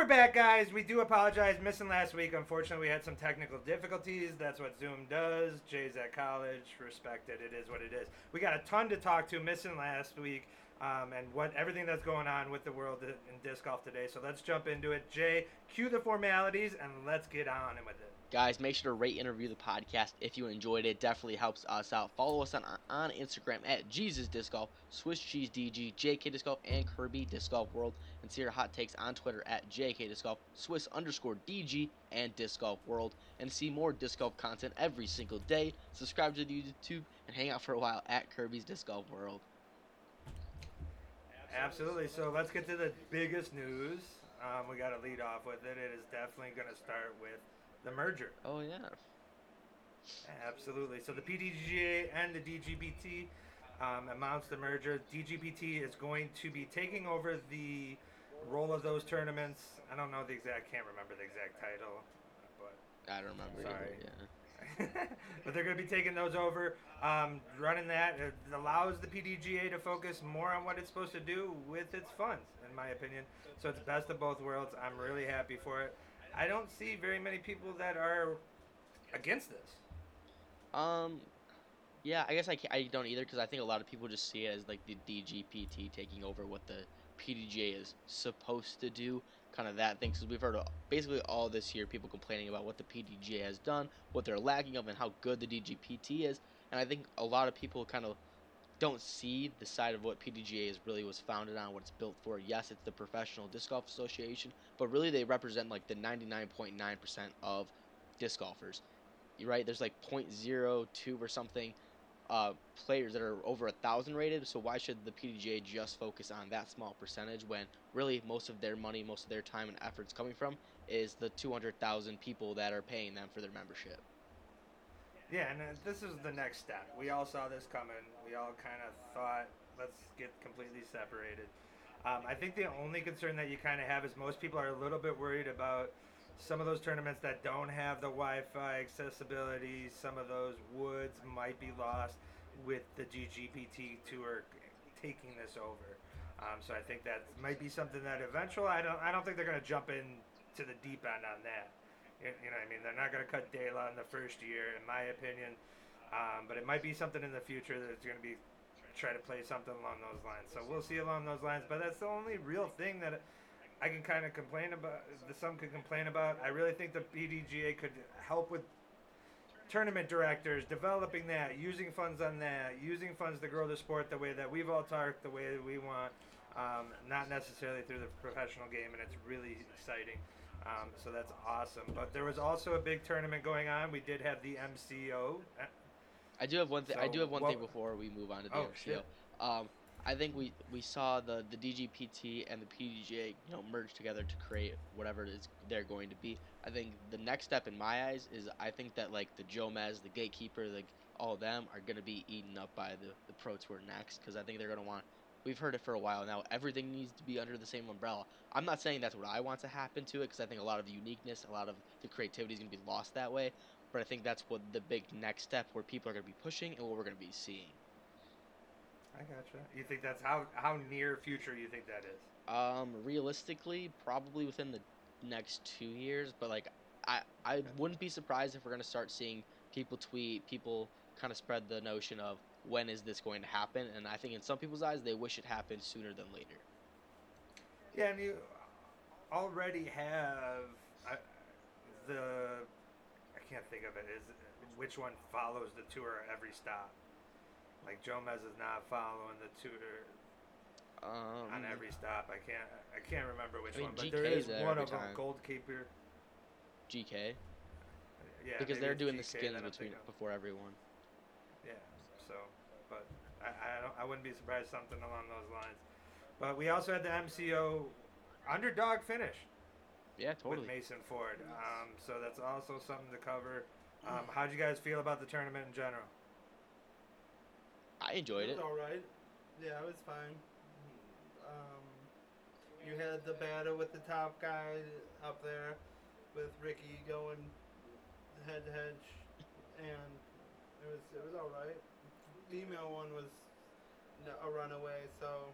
we're back, guys. We do apologize. Missing last week. Unfortunately, we had some technical difficulties. That's what Zoom does. Jay's at college. Respect it. It is what it is. We got a ton to talk to. Missing last week. Um, and what everything that's going on with the world in disc golf today. So let's jump into it. Jay, cue the formalities and let's get on with it. Guys, make sure to rate and review the podcast if you enjoyed it. Definitely helps us out. Follow us on on Instagram at Jesus Disc Golf, Swiss Cheese DG, JK Disc Golf, and Kirby Disc Golf World. And see our hot takes on Twitter at JK Disc Golf, Swiss underscore DG, and Disc Golf World. And see more disc golf content every single day. Subscribe to the YouTube and hang out for a while at Kirby's Disc Golf World. Absolutely. So let's get to the biggest news. Um, we got to lead off with it. It is definitely going to start with the merger. Oh yeah. Absolutely. So the PDGA and the DGPT um, amounts the merger. DGPT is going to be taking over the role of those tournaments. I don't know the exact. Can't remember the exact title, but I don't remember. Sorry. Either, yeah. but they're going to be taking those over, um, running that. It allows the PDGA to focus more on what it's supposed to do with its funds, in my opinion. So it's best of both worlds. I'm really happy for it. I don't see very many people that are against this. Um, yeah, I guess I, I don't either because I think a lot of people just see it as like the DGPT taking over what the PDGA is supposed to do, kind of that thing. Because we've heard basically all this year people complaining about what the PDGA has done, what they're lacking of, and how good the DGPT is. And I think a lot of people kind of don't see the side of what PDGA is really was founded on, what it's built for. Yes, it's the Professional Disc Golf Association, but really they represent like the 99.9% of disc golfers. You're right. There's like 0.02 or something uh, players that are over a thousand rated. So why should the PDGA just focus on that small percentage when really most of their money, most of their time and efforts coming from is the 200,000 people that are paying them for their membership. Yeah, and this is the next step. We all saw this coming. We all kind of thought, let's get completely separated. Um, I think the only concern that you kind of have is most people are a little bit worried about some of those tournaments that don't have the Wi-Fi accessibility. Some of those woods might be lost with the DGPT tour taking this over. Um, so I think that might be something that eventually I don't I don't think they're going to jump in to the deep end on that. You, know what I mean? They're not going to cut De La in the first year, in my opinion. Um, but it might be something in the future that's going to be try to play something along those lines. So we'll see along those lines. But that's the only real thing that I can kind of complain about. The some could complain about. I really think the PDGA could help with tournament directors developing that, using funds on that, using funds to grow the sport the way that we've all talked, the way that we want. Um, not necessarily through the professional game, and it's really exciting. Um, so that's awesome. But there was also a big tournament going on. We did have the MCO. I do have one thing. So, I do have one thing before we move on to the oh, MCO. Um, I think we, we saw the, the DGPT and the PDGA you know merge together to create whatever it is they're going to be. I think the next step in my eyes is I think that like the Jomez, the gatekeeper, like all of them are going to be eaten up by the the Pro Tour next because I think they're going to want We've heard it for a while now. Everything needs to be under the same umbrella. I'm not saying that's what I want to happen to it because I think a lot of the uniqueness, a lot of the creativity is going to be lost that way. But I think that's what the big next step where people are going to be pushing and what we're going to be seeing. I gotcha. You think that's how how near future you think that is? Um, realistically, probably within the next two years. But like, I I wouldn't be surprised if we're gonna start seeing people tweet, people kind of spread the notion of when is this going to happen? And I think in some people's eyes, they wish it happened sooner than later. Yeah, and you already have uh, the can't think of it is which one follows the tour every stop. Like Jomez is not following the tour um, on every stop. I can't I can't remember which I mean, one, but GK there is one of them, Gold Keeper. GK. Yeah, because they're doing the GK skins between before everyone. Yeah. So, but I I, don't, I wouldn't be surprised something along those lines. But we also had the MCO underdog finish. Yeah, totally. With Mason Ford. Um, so that's also something to cover. Um, how'd you guys feel about the tournament in general? I enjoyed it. Was it. all right. Yeah, it was fine. Um, you had the battle with the top guy up there, with Ricky going head to head, and it was it was all right. Female one was a runaway, so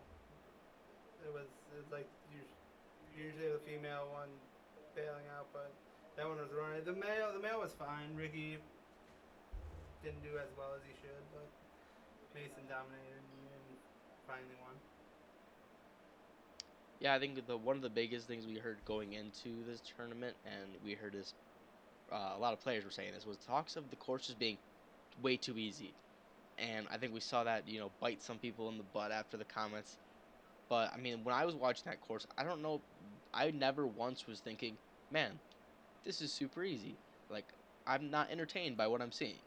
it was it was like usually the female one bailing out, but that one was running. The male, the male was fine. Ricky didn't do as well as he should, but Mason dominated and finally won. Yeah, I think the one of the biggest things we heard going into this tournament, and we heard this, uh, a lot of players were saying this, was talks of the courses being way too easy, and I think we saw that you know bite some people in the butt after the comments. But I mean, when I was watching that course, I don't know, I never once was thinking, man, this is super easy. Like I'm not entertained by what I'm seeing.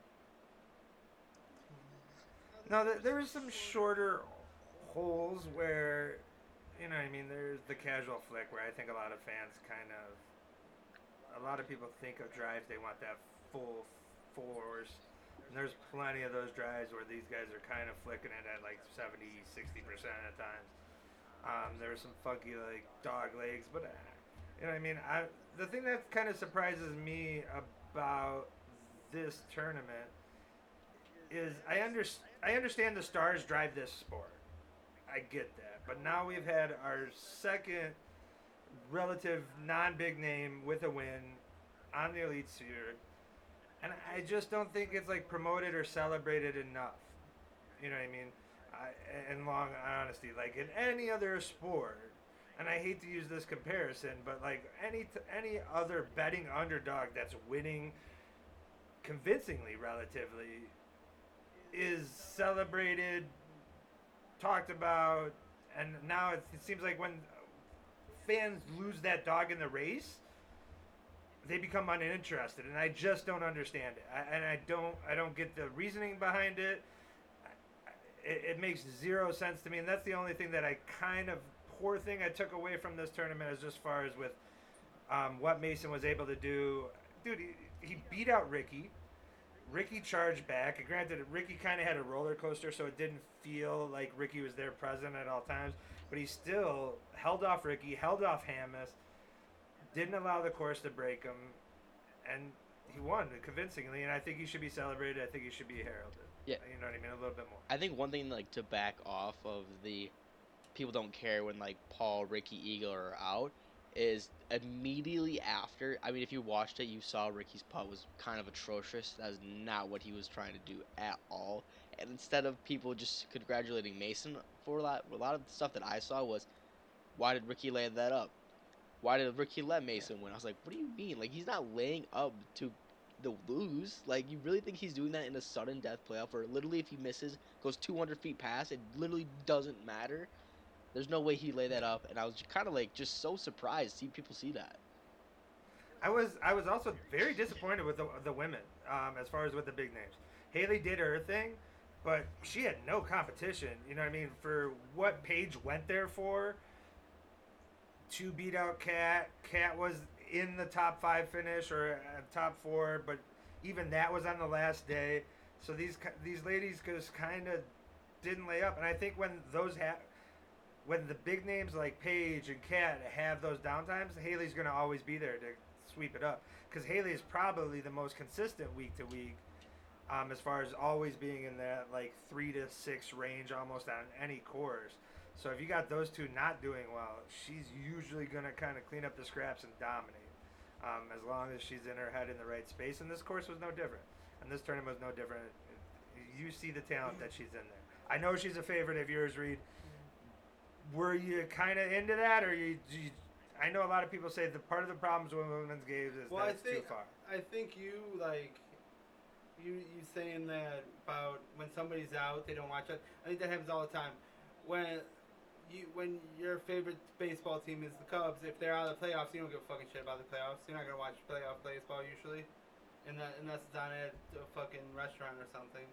No, there, was some shorter holes where, you know, I mean, there's the casual flick where I think a lot of fans kind of, a lot of people think of drives they want that full force. And there's plenty of those drives where these guys are kind of flicking it at like 70, 60% at times. Um, there were some funky like dog legs, but uh, you know what I mean. I the thing that kind of surprises me about this tournament is I under, I understand the stars drive this sport. I get that, but now we've had our second relative non-big name with a win on the elite sphere, and I just don't think it's like promoted or celebrated enough. You know what I mean? I, in long honesty, like in any other sport, and I hate to use this comparison, but like any t- any other betting underdog that's winning convincingly, relatively, is celebrated, talked about, and now it, it seems like when fans lose that dog in the race, they become uninterested, and I just don't understand it. I, and I don't I don't get the reasoning behind it. it. It makes zero sense to me, and that's the only thing that I kind of poor thing I took away from this tournament is just far as with um, what Mason was able to do. Dude, he, he beat out Ricky. Ricky charged back. Granted, Ricky kind of had a roller coaster, so it didn't feel like Ricky was there present at all times. But he still held off Ricky, held off Hamas, didn't allow the course to break him, and he won convincingly. And I think he should be celebrated. I think he should be heralded. Yeah, you know what I mean. A little bit more. I think one thing like to back off of the people don't care when like Paul, Ricky, Eagle are out is immediately after. I mean, if you watched it, you saw Ricky's putt was kind of atrocious. That is not what he was trying to do at all. And instead of people just congratulating Mason for that, a lot of the stuff that I saw was, why did Ricky lay that up? Why did Ricky let Mason win? I was like, what do you mean? Like he's not laying up to the lose. Like you really think he's doing that in a sudden death playoff where literally if he misses, goes 200 feet past, it literally doesn't matter. There's no way he laid that up, and I was kind of like just so surprised to see people see that. I was I was also very disappointed with the, the women um, as far as with the big names. Haley did her thing, but she had no competition. You know what I mean? For what Paige went there for, to beat out Cat. Cat was in the top five finish or uh, top four, but even that was on the last day. So these these ladies just kind of didn't lay up, and I think when those ha- when the big names like Paige and Cat have those downtimes, Haley's going to always be there to sweep it up. Because Haley is probably the most consistent week to week, um, as far as always being in that like three to six range almost on any course. So if you got those two not doing well, she's usually going to kind of clean up the scraps and dominate. Um, as long as she's in her head in the right space, and this course was no different, and this tournament was no different. You see the talent that she's in there. I know she's a favorite of yours, Reed were you kind of into that, or you, you, I know a lot of people say the part of the problems with women's games is well, that it's think, too far. I think you like you you saying that about when somebody's out, they don't watch it. I think that happens all the time. When you when your favorite baseball team is the Cubs, if they're out of the playoffs, you don't give a fucking shit about the playoffs. You're not gonna watch playoff baseball usually, and that unless it's on at a fucking restaurant or something.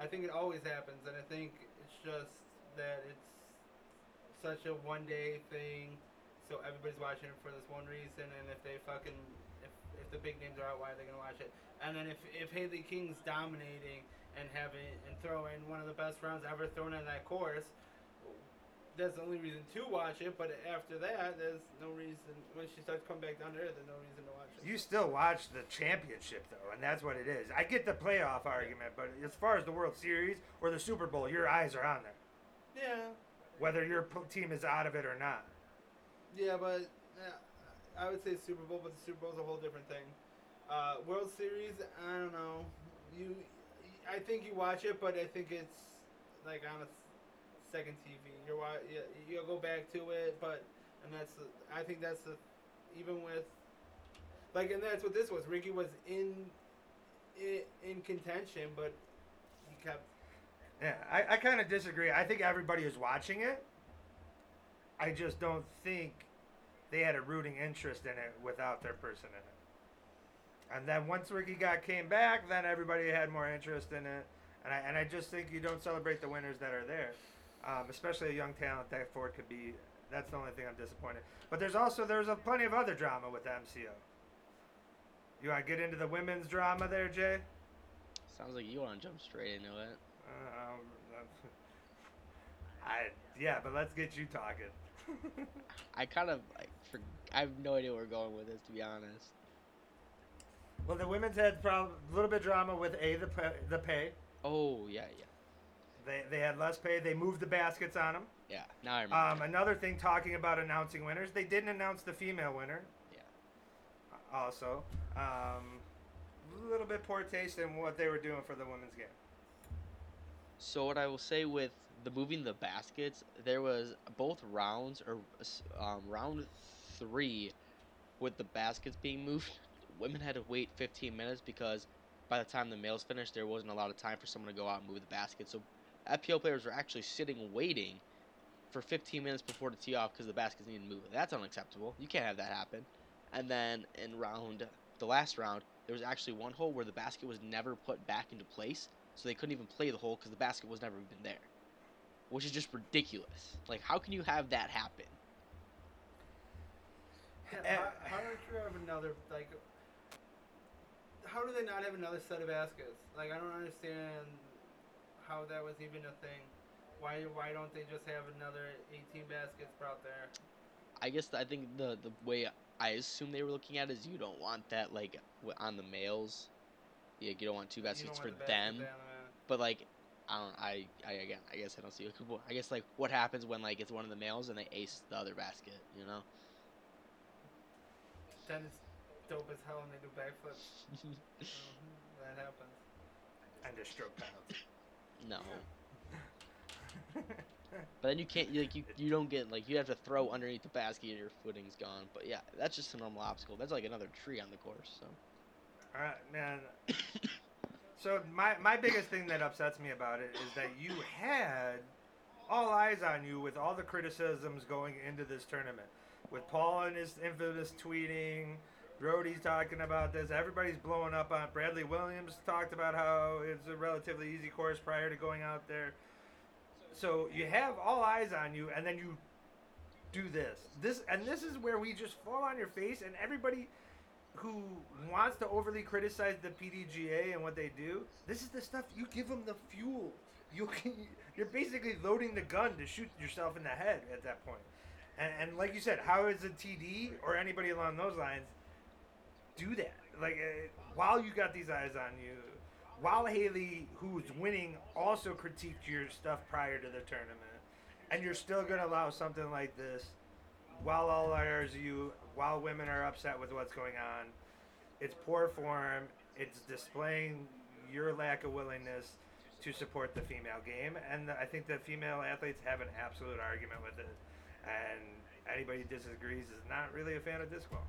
I think it always happens, and I think it's just that it's such a one day thing, so everybody's watching it for this one reason. And if they fucking if if the big names are out, why are they gonna watch it? And then if if Haley King's dominating and having and throwing one of the best rounds ever thrown in that course. That's the only reason to watch it, but after that, there's no reason. When she starts coming back down there, there's no reason to watch it. You still watch the championship, though, and that's what it is. I get the playoff argument, but as far as the World Series or the Super Bowl, your eyes are on there. Yeah, whether your team is out of it or not. Yeah, but Yeah, I would say Super Bowl, but the Super Bowl's a whole different thing. Uh, World Series, I don't know. You, I think you watch it, but I think it's like on a second TV. You're you, you'll go back to it, but and that's the, I think that's the even with like and that's what this was. Ricky was in in, in contention, but he kept Yeah, I, I kind of disagree. I think everybody is watching it. I just don't think they had a rooting interest in it without their person in it. And then once Ricky got came back, then everybody had more interest in it. And I and I just think you don't celebrate the winners that are there, um, especially a young talent that Ford could be. That's the only thing I'm disappointed. But there's also there's a plenty of other drama with MCO. You want to get into the women's drama there, Jay? Sounds like you want to jump straight into it. Um, I yeah, but let's get you talking. I kind of like for I have no idea where we're going with this to be honest. well, the women's had a little bit drama with a the pay, the pay. Oh yeah, yeah, They they had less pay. They moved the baskets on them. yeah. Now I remember. Um, another thing, talking about announcing winners, they didn't announce the female winner. Yeah. Also, um, a little bit poor taste in what they were doing for the women's game. So what I will say with the moving the baskets, there was both rounds or um, round three with the baskets being moved. Women had to wait 15 minutes because by the time the males finished, there wasn't a lot of time for someone to go out and move the basket. So FPO players were actually sitting waiting for 15 minutes before the tee off because the baskets needed to move. That's unacceptable. You can't have that happen. And then in round the last round, there was actually one hole where the basket was never put back into place so they couldn't even play the hole because the basket was never even there, which is just ridiculous. Like, how can you have that happen? Yeah, Eh. how, how don't you have another like? How do they not have another set of baskets? Like I don't understand how that was even a thing. Why why don't they just have another 18 baskets brought there? I guess I think the the way I assume they were looking at is you don't want that like on the males. Yeah, you don't want two baskets for the them. down. But like, I don't. I I again. I guess I don't see. I guess like what happens when like it's one of the males and they ace the other basket. You know. Then it's dope as hell and they do backflips. Mhm, that happens. And a stroke penalty. no. But then you can't like you you don't get like you have to throw underneath the basket and your footing's gone. But yeah, that's just a normal obstacle. That's like another tree on the course. So All right, man. So my my biggest thing that upsets me about it is that you had all eyes on you with all the criticisms going into this tournament, with Paul and his infamous tweeting, Brodie's talking about this, everybody's blowing up on. Bradley Williams talked about how it's a relatively easy course prior to going out there. So you have all eyes on you, and then you do this. This and this is where we just fall on your face, and everybody who wants to overly criticize the PDGA and what they do, this is the stuff you give them the fuel. You can, you're basically loading the gun to shoot yourself in the head at that point. And, and like you said, how is a TD or anybody along those lines do that? Like uh, while you got these eyes on you, while Haley, who's winning, also critiqued your stuff prior to the tournament, and you're still gonna allow something like this while all eyes you, while women are upset with what's going on, it's poor form. It's displaying your lack of willingness to support the female game, and I think the female athletes have an absolute argument with it. And anybody who disagrees is not really a fan of disc golf.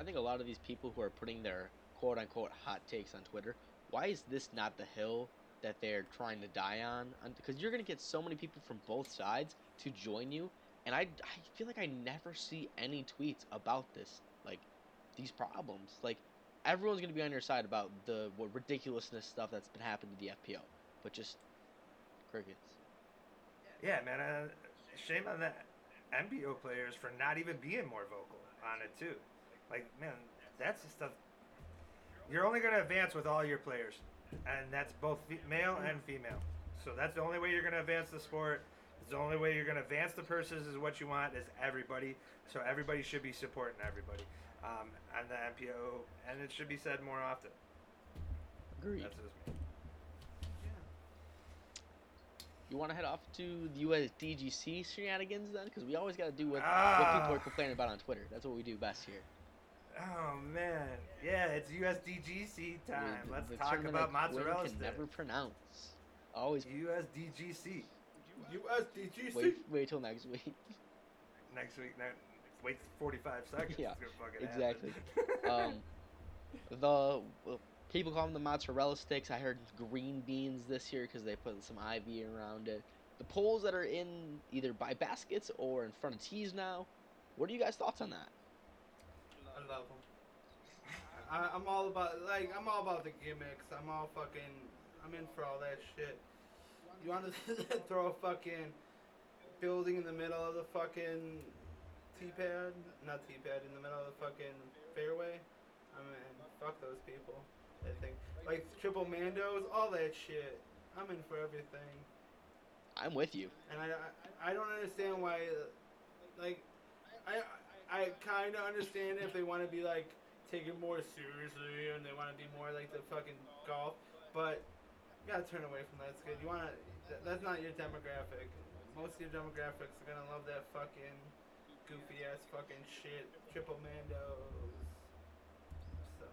I think a lot of these people who are putting their quote unquote hot takes on Twitter, why is this not the hill that they're trying to die on? Because you're going to get so many people from both sides to join you, and I, I feel like I never see any tweets about this, like these problems. Like everyone's to be on your side about the what ridiculousness stuff that's been happening to the FPO, but just crickets. Yeah, man. Uh, shame on the MPO players for not even being more vocal on it too. Like, man, that's the stuff. You're only gonna advance with all your players, and that's both male and female. So that's the only way you're gonna advance the sport. It's the only way you're gonna advance the purses is what you want is everybody. So everybody should be supporting everybody, um, and the MPO, and it should be said more often. Agreed. That's just me. You want to head off to the USDGC shenanigans then? Because we always got to do what, what Ah. people are complaining about on Twitter. That's what we do best here. Oh man, yeah, it's USDGC time. The- Let's the talk about mozzarella can sticks. never pronounce. Always USDGC USDGC. wait, wait till next week. next week. No, wait 45 seconds. Yeah, it's exactly. Um, the well, people call them the mozzarella sticks. I heard green beans this year because they put some ivy around it. The poles that are in either by baskets or in front of tees now. What are you guys' thoughts on that? I love them. I, I'm all about like I'm all about the gimmicks. I'm all fucking. I'm in for all that shit. You want to throw a fucking building in the middle of the fucking tee pad? Not tee pad in the middle of the fucking fairway. I mean, fuck those people. I think like triple mandos, all that shit. I'm in for everything. I'm with you. and I, I, I don't understand why, like, I I kind of understand if they want to be like taken more seriously and they want to be more like the fucking golf, but you gotta turn away from that skid. You wanna, that, that's not your demographic. Most of your demographics are gonna love that fucking goofy ass fucking shit, triple mandos, so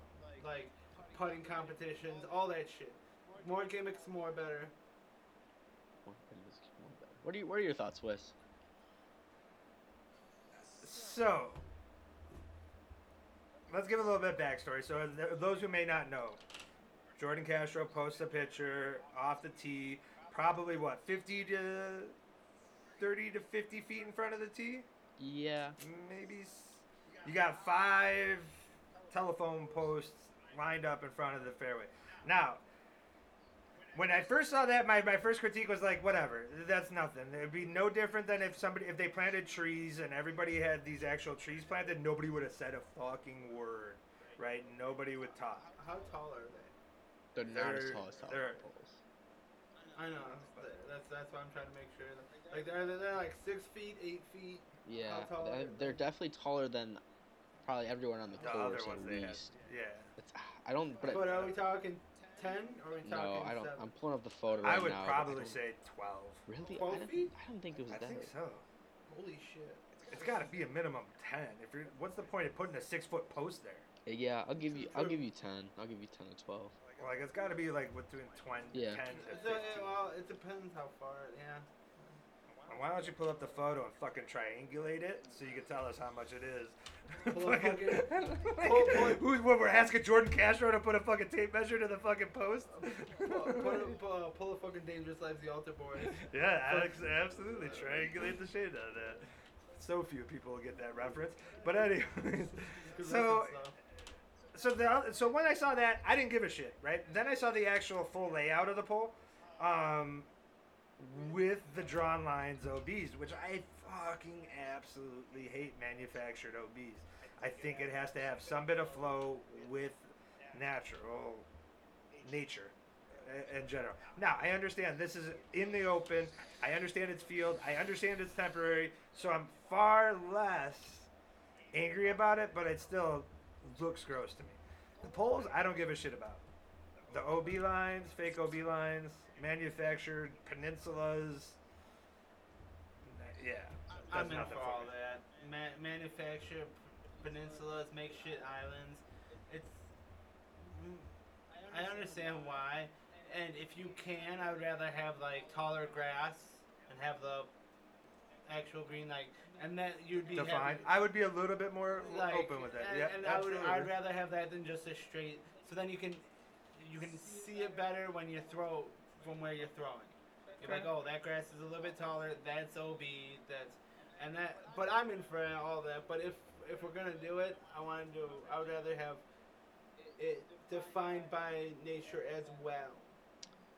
like putting competitions, all that shit. More gimmicks, more better. What are you, What are your thoughts, Wes? So, let's give a little bit of backstory. So, those who may not know, Jordan Castro posts a picture off the tee, probably what, 50 to 30 to 50 feet in front of the tee? Yeah. Maybe. You got five telephone posts lined up in front of the fairway. Now, when I first saw that, my, my first critique was like, whatever, that's nothing. It'd be no different than if somebody if they planted trees and everybody had these actual trees planted, nobody would have said a fucking word, right? Nobody would talk. How tall are they? They're not as tall as they're- poles. I know. That's that's why I'm trying to make sure. Like they're they're like six feet, eight feet. Yeah, they're, they're definitely taller than probably everyone on the, The course at had. least. Yeah. It's, I don't. But, But are we talking ten or are we talking no, I don't. seven? I'm pulling up the photo right I would now. I probably say 12. Really? 12 I don't, feet? I don't think it was I that. think so. Holy shit! It's got to be a minimum 10. If you're, what's the point of putting a six foot post there? Eh, yeah, I'll give you. I'll give you ten. I'll give you ten or twelve. Like it's got to be like between 20, Yeah. 10 to It's 15. a, well, it depends how far. Yeah. And Why don't you pull up the photo and fucking triangulate it so you can tell us how much it is? Pull Fucking- fucking- pull- pull- who's what? We're asking Jordan Castro to put a fucking tape measure to the fucking post. Pull, pull, pull, pull a fucking dangerous lives the altar boys. yeah, Alex, absolutely triangulate the shit out of that. So few people get that reference, but anyways, so so the so when I saw that, I didn't give a shit, right? Then I saw the actual full layout of the pole, um, with the drawn lines OBs, which I fucking absolutely hate manufactured OBs. I think it has to have some bit of flow with natural nature in general. Now, I understand this is in the open. I understand it's field. I understand it's temporary. So I'm far less angry about it, but it still looks gross to me. The poles, I don't give a shit about. The OB lines, fake OB lines, manufactured peninsulas. Yeah, I'm in for all that. Ma- manufacture peninsulas, makeshift islands. It's. I understand why, and if you can, I would rather have like taller grass and have the actual green like, and that you'd be Defined. having- I would be a little bit more like, open with that. And, yeah, and I would, absolutely. I'd rather have that than just a straight. So then you can, you can see it better when you throw from where you're throwing. You're like, oh, that grass is a little bit taller. That's OB. That's, and that. But I'm in for all that. But if if we're gonna do it, I want to do. I would rather have it defined by nature as well.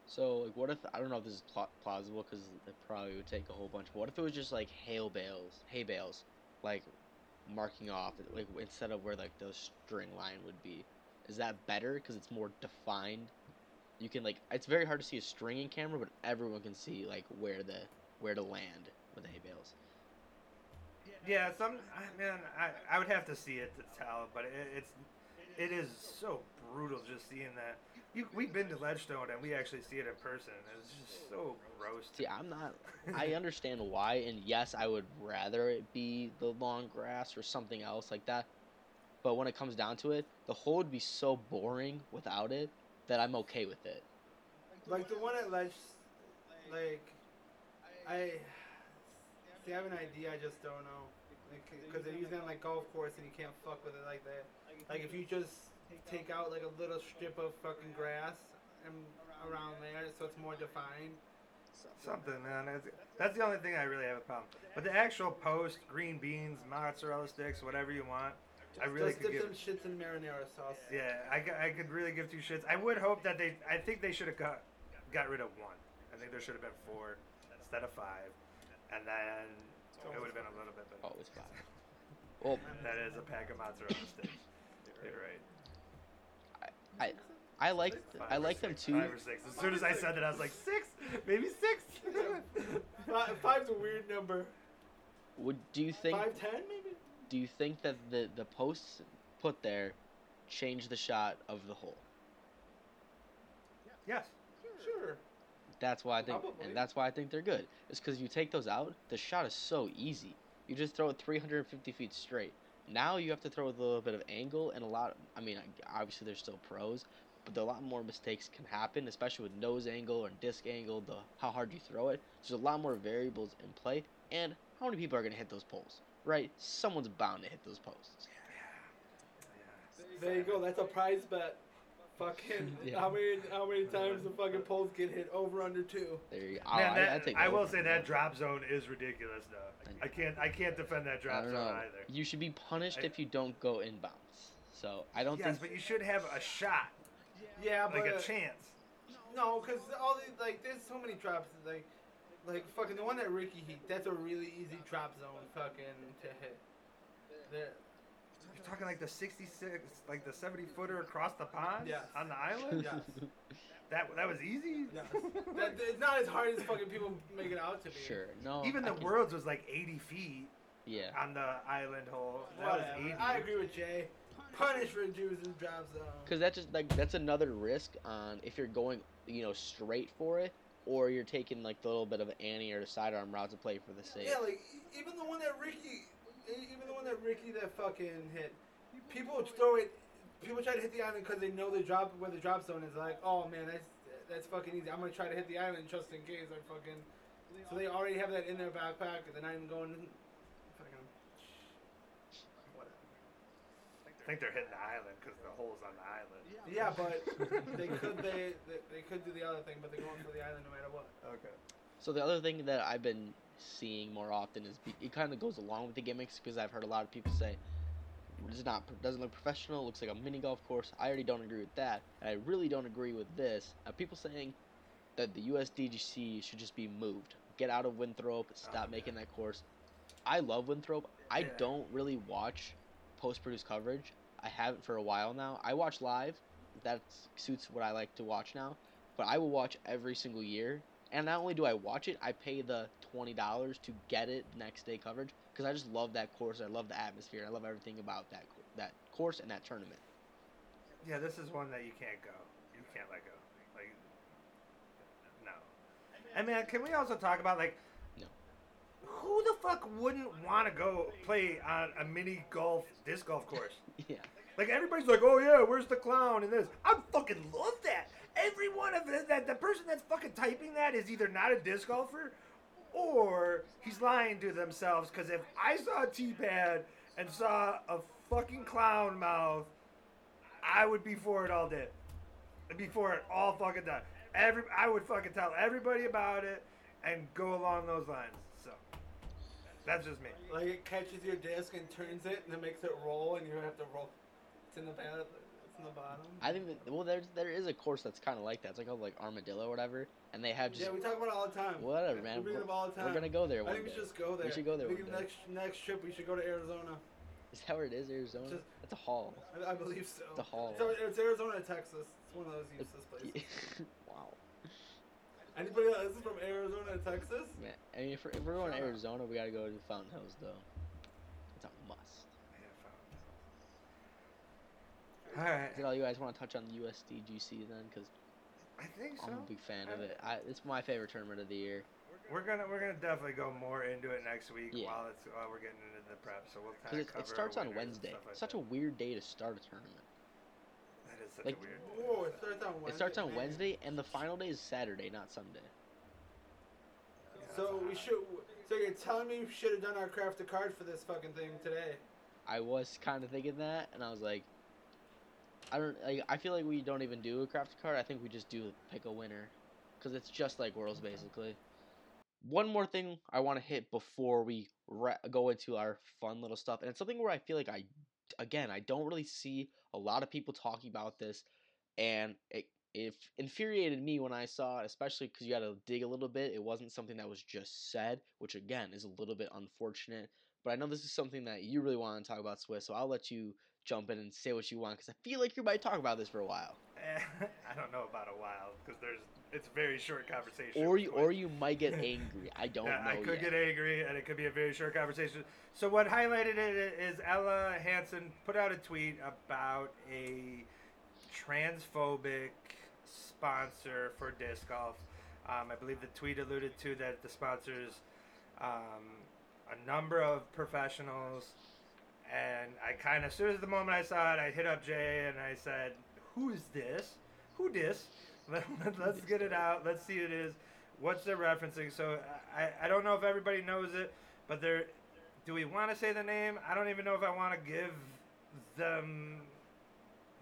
So, like, what if I don't know if this is pla- plausible because it probably would take a whole bunch. But what if it was just like hail bales, hay bales, like marking off, like instead of where like the string line would be? Is that better because it's more defined? You can like, it's very hard to see a string in camera, but everyone can see like where the where to land with the hay bales. Yeah, some I- man, I, I would have to see it to tell, but it, it's it is so brutal just seeing that. You, we've been to Ledgestone and we actually see it in person. It's just so gross. to See, I'm not. I understand why, and yes, I would rather it be the long grass or something else like that. But when it comes down to it, the hole would be so boring without it that I'm okay with it. Like the one at Ledge, like I see. I have an idea. I just don't know. Because they're using it like golf course and you can't fuck with it like that. Like if you just take out like a little strip of fucking grass and around there, so it's more defined. Something, man. That's, that's the only thing I really have a problem. But the actual post, green beans, mozzarella sticks, whatever you want, I really just could dip give. them shits in marinara sauce. Yeah, I could really give two shits. I would hope that they. I think they should have got got rid of one. I think there should have been four instead of five, and then it would have been a little bit better. Always fine. Well, That is a pack of mozzarella sticks. You're right. I I like I like them too. Five or six. As soon as I said that, I was like six, maybe six. Five, five's a weird number. Would do you think Five ten maybe. do you think that the the posts put there change the shot of the hole? yes. Sure. That's why I think, Probably. and that's why I think they're good. It's because you take those out, the shot is so easy. You just throw it 350 feet straight. Now you have to throw with a little bit of angle and a lot. I mean, obviously there's still pros, but a lot more mistakes can happen, especially with nose angle or disc angle. The how hard you throw it. There's a lot more variables in play, and how many people are gonna hit those poles? Right? Someone's bound to hit those posts. There you go. That's a prize bet. Fucking Yeah. how many how many times the fucking poles get hit over under two? There you go. Man, oh, I, that, I, take I will say that drop zone is ridiculous, though. I can't. I can't defend that drop zone know. either. You should be punished I- if you don't go inbounds. So I don't Yes, think. but you should have a shot, Yeah, but like a chance. no, because all these like there's so many drops like like fucking the one that Ricky hit. That's a really easy drop zone fucking to hit. There. You're talking like the 66, like the 70 footer across the pond Yes. on the island. Yes. That that was easy. Yes. that, it's not as hard as fucking people make it out to be. Sure. No. Even I the can- worlds was like 80 feet Yeah. on the island hole. That was Whatever. 80. I agree with Jay. Punish for Jews in drop zone. Because that's just like that's another risk on if you're going you know straight for it or you're taking like the little bit of an anti or the sidearm route to play for the save. Yeah, like e- even the one that Ricky, even the one that Ricky that fucking hit, people throw it. People try to hit the island because they know the drop where the drop zone is. Like, oh man, that's that's fucking easy. I'm gonna try to hit the island just in case I fucking. So they already have that in their backpack. They're not even going. Fucking. Whatever. I think they're hitting the island because the hole's on the island. Yeah, but they could they, they they could do the other thing, but they're going for the island no matter what. Okay. So the other thing that I've been seeing more often is be, it kind of goes along with the gimmicks because I've heard a lot of people say it's not doesn't look professional, looks like a mini golf course. I already don't agree with that, and I really don't agree with this. Uh, people saying that the USDGC should just be moved, get out of Winthrop, stop Oh, making that course. I love Winthrop. I Yeah. don't really watch post-produced coverage. I haven't for a while now. I watch live. That suits what I like to watch now. But I will watch every single year. And not only do I watch it, I pay the twenty dollars to get it next day coverage because I just love that course. I love the atmosphere. I love everything about that that course and that tournament. Yeah, this is one that you can't go. You can't let go. Like, no. And man, can we also talk about like, No. who the fuck wouldn't want to go play on a mini golf disc golf course? yeah. Like everybody's like, oh yeah, where's the clown and this? I fucking love that. Every one of the, that the person that's fucking typing that is either not a disc golfer, or he's lying to themselves. Because if I saw a T pad and saw a fucking clown mouth, I would be for it all day. Be for it all fucking time. Every I would fucking tell everybody about it and go along those lines. So that's just me. Like it catches your disc and turns it, and then makes it roll, and you have to roll. It's in the bad. It's in the bottom. I think that well, there's there is a course that's kind of like that. It's like called like Armadillo or whatever, and they have just yeah, we talk about it all the time. whatever, man. We bring it up all the time. We're gonna go there I think we should just go there. We should go there I think day. next next trip we should go to Arizona. Is that where it is, Arizona? Just- That's a hall. I, I believe so. It's a hall. So it's Arizona, Texas. It's one of those useless places. wow. Anybody else is from Arizona, Texas? Man, I mean, if we're, if we're going to Arizona, we gotta go to Fountain Hills, though. It's a must. All right. Is it all you guys want to touch on the USDGC then? Because I think so. I'm a big fan of it. I, it's my favorite tournament of the year. We're gonna we're gonna definitely go more into it next week Yeah. while it's while we're getting into the prep. So we'll Because kind it, of cover it starts on Wednesday. stuff like Such that. a weird day to start a tournament. That is such like- a weird. Whoa, it starts on Wednesday. It starts on man. Wednesday, and the final day is Saturday, not Sunday. So we should. So you're telling me we should have done our craft a card for this fucking thing today? I was kind of thinking that, and I was like, I don't. Like, I feel like we don't even do a craft card. I think we just do pick a winner, because it's just like Worlds basically. One more thing I want to hit before we ra- go into our fun little stuff, and it's something where I feel like I, again, I don't really see a lot of people talking about this, and it it infuriated me when I saw it, especially because you got to dig a little bit. It wasn't something that was just said, which again is a little bit unfortunate. But I know this is something that you really want to talk about, Swiss. So I'll let you jump in and say what you want because I feel like you might talk about this for a while, I don't know about a while because there's it's a very short conversation. or you or you might get angry. I don't Yeah, know I could yet. get angry, and it could be a very short conversation. So what highlighted it is Ella Hansen put out a tweet about a transphobic sponsor for disc golf. Um, I believe the tweet alluded to that the sponsors um, a number of professionals, and I kind of, as soon as the moment I saw it, I hit up Jay and I said, "Who is this? Who dis? Let, us get it out. Let's see who it is. What's they're referencing?" So I, I don't know if everybody knows it, but they're. Do we want to say the name? I don't even know if I want to give them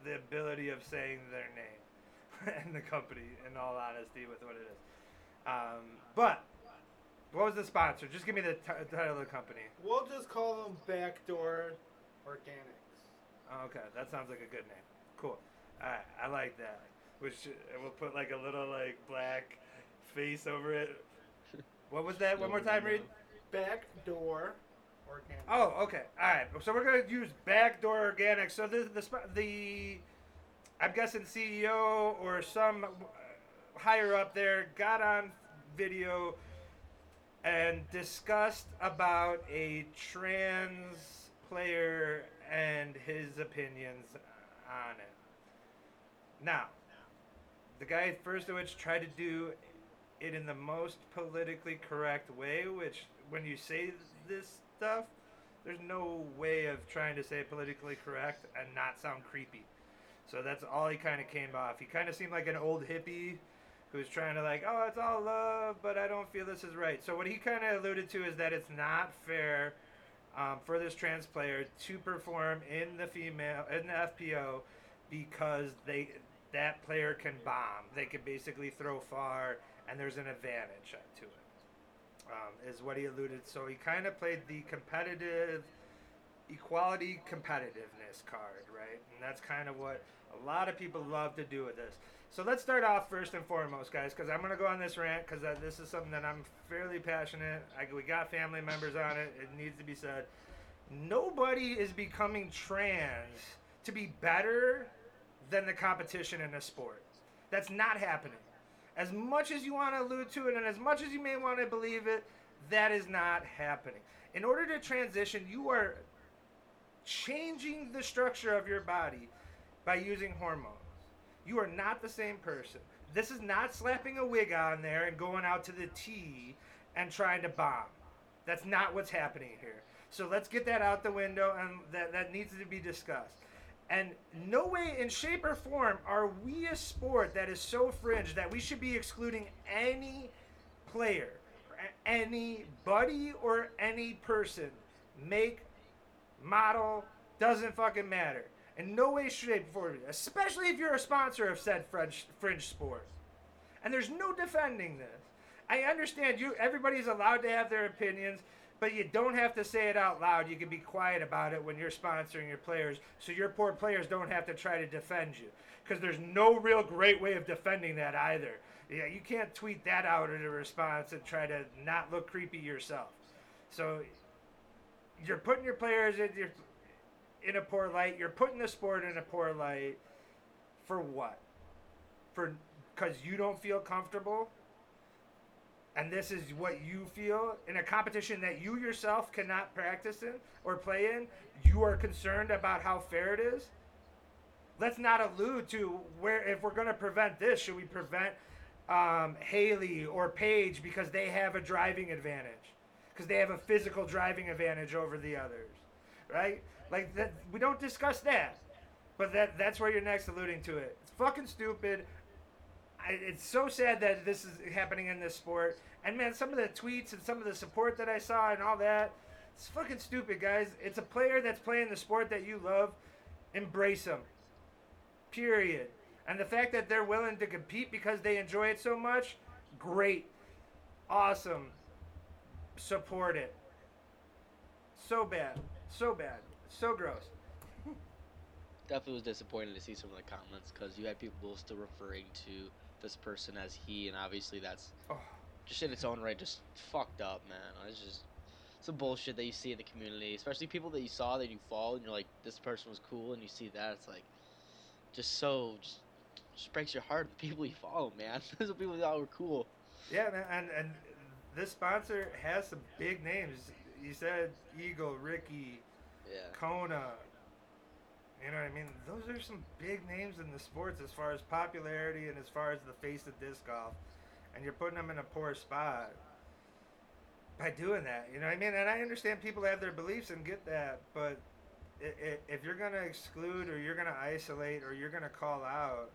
the ability of saying their name and the company. In all honesty, with what it is. Um, but what was the sponsor? Just give me the t- title of the company. We'll just call them Backdoor Organics. Oh, okay, that sounds like a good name. Cool. Alright, I like that. Which we'll put like a little like black face over it. What was that? One more time, Reed. Backdoor Organics. Oh, okay. All right. So we're gonna use backdoor organics. So the the the I'm guessing CEO or some higher up there got on video and discussed about a trans player and his opinions on it. Now, the guy first of which tried to do it in the most politically correct way, which when you say this stuff, there's no way of trying to say it politically correct and not sound creepy. So that's all he kind of came off. He kind of seemed like an old hippie who's trying to like, oh, it's all love, but I don't feel this is right. So what he kind of alluded to is that it's not fair um, for this trans player to perform in the female in the FPO because they that player can bomb. They can basically throw far, and there's an advantage to it. Um, is what he alluded. So he kind of played the competitive equality competitiveness card, right? And that's kind of what a lot of people love to do with this. So let's start off first and foremost, guys, because I'm going to go on this rant because this is something that I'm fairly passionate. I, we got family members on it. It needs to be said. Nobody is becoming trans to be better than the competition in a sport. That's not happening. As much as you want to allude to it and as much as you may want to believe it, that is not happening. In order to transition, you are changing the structure of your body by using hormones. You are not the same person. This is not slapping a wig on there and going out to the tee and trying to bomb. That's not what's happening here. So let's get that out the window, and that, that needs to be discussed. And no way, in shape or form, are we a sport that is so fringe that we should be excluding any player, anybody, or any person, make, model, doesn't fucking matter. In no way, shape, or form, especially if you're a sponsor of said fringe, fringe sport. And there's no defending this. I understand you. Everybody's allowed to have their opinions, but you don't have to say it out loud. You can be quiet about it when you're sponsoring your players, so your poor players don't have to try to defend you. Because there's no real great way of defending that either. Yeah, you can't tweet that out in a response and try to not look creepy yourself. So you're putting your players in your in a poor light. You're putting the sport in a poor light for what? For because you don't feel comfortable and this is what you feel in a competition that you yourself cannot practice in or play in, you are concerned about how fair it is. let's not allude to where if we're going to prevent this, should we prevent um, Haley or Paige because they have a driving advantage, because they have a physical driving advantage over the others, right? Like that, we don't discuss that, but that that's where you're next alluding to it. It's fucking stupid. I, it's so sad that this is happening in this sport. And man, some of the tweets and some of the support that I saw and all that, it's fucking stupid, guys. It's a player that's playing the sport that you love. Embrace them. Period. And the fact that they're willing to compete because they enjoy it so much, great. Awesome. Support it. So bad. So bad. So gross. Definitely was disappointed to see some of the comments because you had people still referring to this person as he, and obviously that's Oh. just in its own right just fucked up, man. It's just some bullshit that you see in the community, especially people that you saw that you follow, and you're like, this person was cool, and you see that, it's like, just so just, just breaks your heart. The people you follow, man. Those are people that thought were cool. Yeah, man, and and this sponsor has some big names. You said Eagle, Ricky, Yeah. Kona. You know what I mean? Those are some big names in the sports as far as popularity and as far as the face of disc golf. And you're putting them in a poor spot by doing that. You know what I mean? And I understand people have their beliefs and get that, but i- i- if you're going to exclude or you're going to isolate or you're going to call out,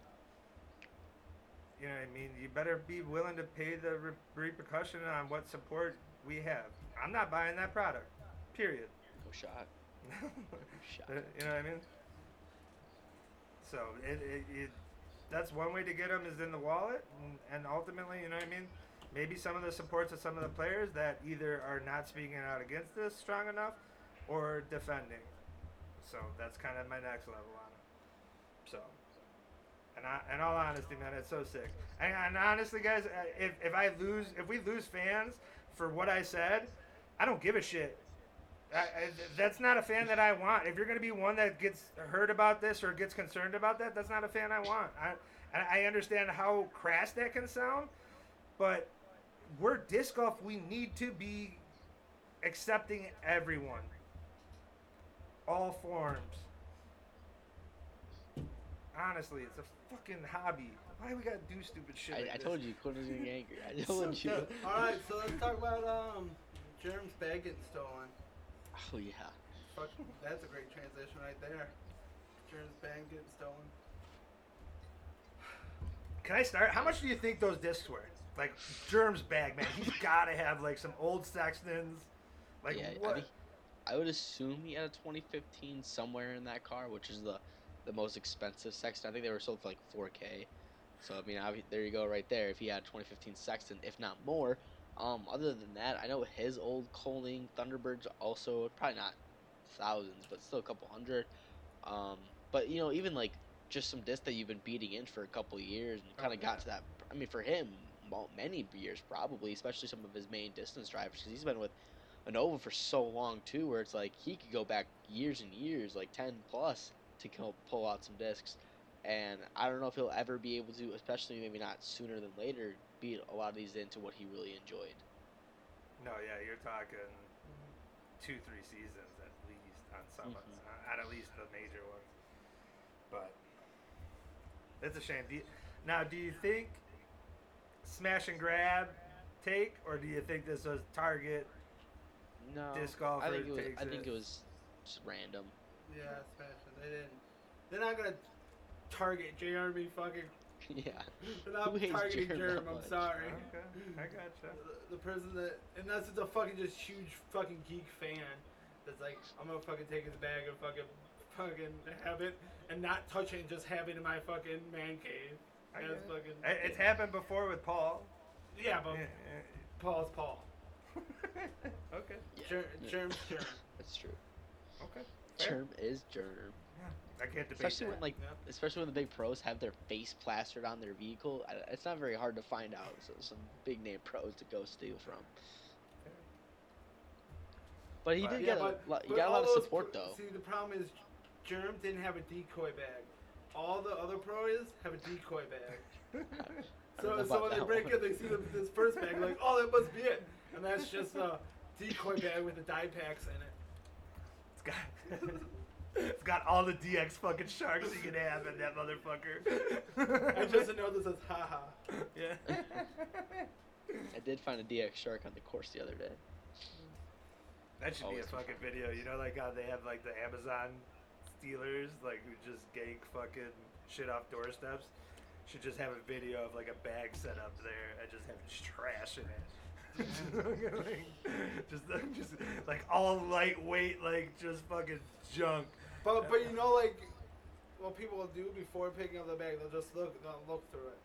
you know what I mean? You better be willing to pay the re- repercussion on what support we have. I'm not buying that product. Period. No shot. Shot. you know what I mean? So it, it, it that's one way to get them is in the wallet, and, and ultimately, you know what I mean. Maybe some of the supports of some of the players that either are not speaking out against this strong enough, or defending. So that's kind of my next level on it. So, and I, in all honesty, man, it's so sick. And, and honestly, guys, uh, if if I lose, if we lose fans for what I said, I don't give a shit. I, I, that's not a fan that I want. If you're going to be one that gets heard about this or gets concerned about that, that's not a fan I want. I, I understand how crass that can sound, but we're disc golf. We need to be accepting everyone, all forms. Honestly, it's a fucking hobby. Why do we gotta do stupid shit? I, like I this? told you, Quinn was getting angry. I So told you. dumb. All right, so let's talk about um, Jerem's bag getting stolen. Oh yeah. Fuck, that's a great transition right there. Jerem's bag getting stolen. Can I start? How much do you think those discs were? Like Germ's bag, man. He's got to have like some old Sextons. Like yeah, I what? think I would assume he had a 2015 somewhere in that car, which is the the most expensive Sexton. I think they were sold for like 4K. So I mean, obvi- there you go, right there. If he had 2015 Sexton, if not more. Um, other than that, I know his old Koling Thunderbirds also probably not thousands, but still a couple hundred. Um, but you know, even like just some discs that you've been beating in for a couple years and kind Oh, of got to that. I mean, for him, many years probably, especially some of his main distance drivers, because he's been with Innova for so long too, where it's like he could go back years and years, like ten plus, to pull out some discs. And I don't know if he'll ever be able to, especially maybe not sooner than later, beat a lot of these into what he really enjoyed. No, yeah, you're talking two, three seasons at least on some, of Mhm. uh, at at least the major ones. But it's a shame. Do you, now, do you think smash and grab take, or do you think this was target? No, Disc I think it was. takes I think it. it was just random. Yeah, smash. They didn't. They're not gonna target Jeremy fucking. yeah. They're not Who hates targeting Jerem Jerem. I'm much? sorry. Okay, I gotcha. The, the person that, unless it's a fucking just huge fucking geek fan, that's like, I'm gonna fucking take his bag and fucking, fucking have it and not touch it and just have it in my fucking man cave. I That's it. fucking. It- It's happened before with Paul. Yeah, but Yeah, Paul's Paul. okay. Yeah. Ger- yeah. Germ's Germ. That's true. Okay. Fair. Germ is germ. I can't debate Especially that. when like, Yep. especially when the big pros have their face plastered on their vehicle. It's not very hard to find out. So some big name pros to go steal from. But he But- did Yeah, get a but- lot. He got a lot of support pro- though. See, the problem is, Germ didn't have a decoy bag. All the other pros have a decoy bag. I don't know So, so when they break one. it, they see the, this first bag, like, oh, that must be it. And that's just a decoy bag with the dye packs in it. It's got It's got all the DX fucking sharks you can have in that motherfucker. I just know this says haha. Yeah. I did find a DX shark on the course the other day. That should be a Always fucking video. You know, like how they have like the Amazon stealers, like who just gank fucking shit off doorsteps. Should just have a video of like a bag set up there and just have just trash in it. Just, just like all lightweight, like just fucking junk. But but you know like what people will do before picking up the bag, they'll just look they'll look through it.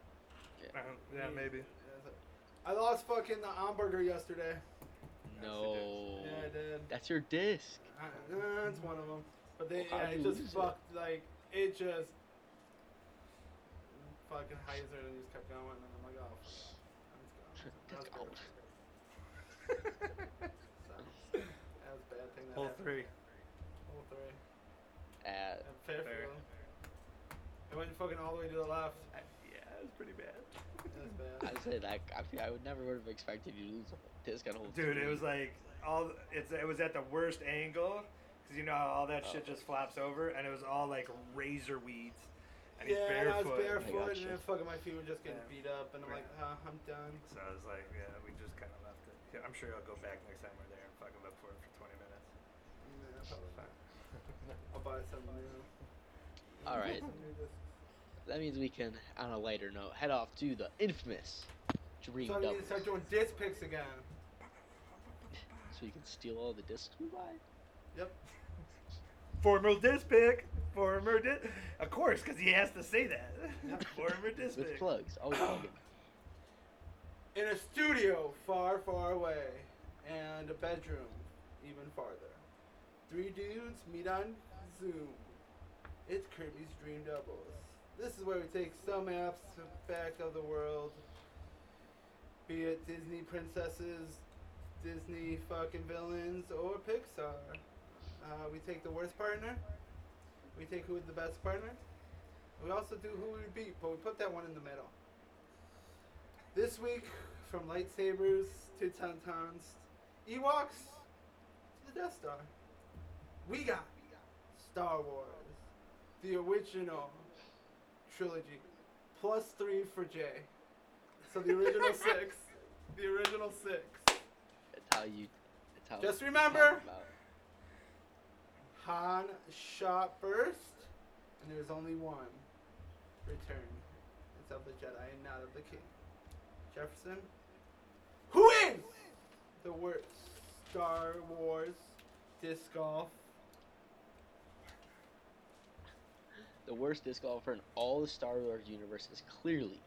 Yeah. Um, yeah, maybe. I lost fucking the hamburger yesterday. No. Yeah, I did. That's your disc. Uh, that's one of them. But they, Well, yeah, how'd it just lose it? fucked, like, it just fucking hyzer and just kept going. And I'm like, oh, fuck. Let's go. That was Disc bad. out. So, that was a bad thing that Hole happened. three. Hole three. At At Fairfield. It went fucking all the way to the left. I- Yeah, it was pretty bad. That was bad. I say that I, feel I would never would have expected you to lose a disc on hole Dude, it was like all it's it was at the worst angle because you know how all that oh, shit Oh. just flaps over and it was all like razor weeds and he's yeah, and I was barefoot. barefoot, and then fucking my feet were just getting Yeah. beat up, and I'm like, huh, I'm done. So I was like, yeah, we just kind of left it. Yeah, I'm sure I'll go back next time we're there and fucking look for it for 20 minutes. Yeah, probably not. I'll buy something new. All right. Some new discs. That means we can, on a lighter note, head off to the infamous Dream So we Double. need to start doing disc picks again. So you can steal all the discs we buy. Yep. Former disc pick. Former disc. Of course, because he has to say that. Yep. Former disc With pick. plugs. Always plugging. In a studio far, far away, and a bedroom even farther. Three dudes meet on Zoom. It's Kirby's Dream Doubles. This is where we take some aspect of the world, be it Disney princesses, Disney fucking villains, or Pixar. Uh, we take the worst partner. We take who is the best partner. We also do who we beat, but we put that one in the middle. This week, from lightsabers to tauntauns, Ewoks to the Death Star, we got Star Wars, the original trilogy, plus three for Jay. So the original six. The original six. That's how you. That's how. Just remember- Han shot first, and there's only one. Return. It's of the Jedi and not of the King. Jefferson. Who is the worst Star Wars disc golf? The worst disc golfer in all the Star Wars universe is clearly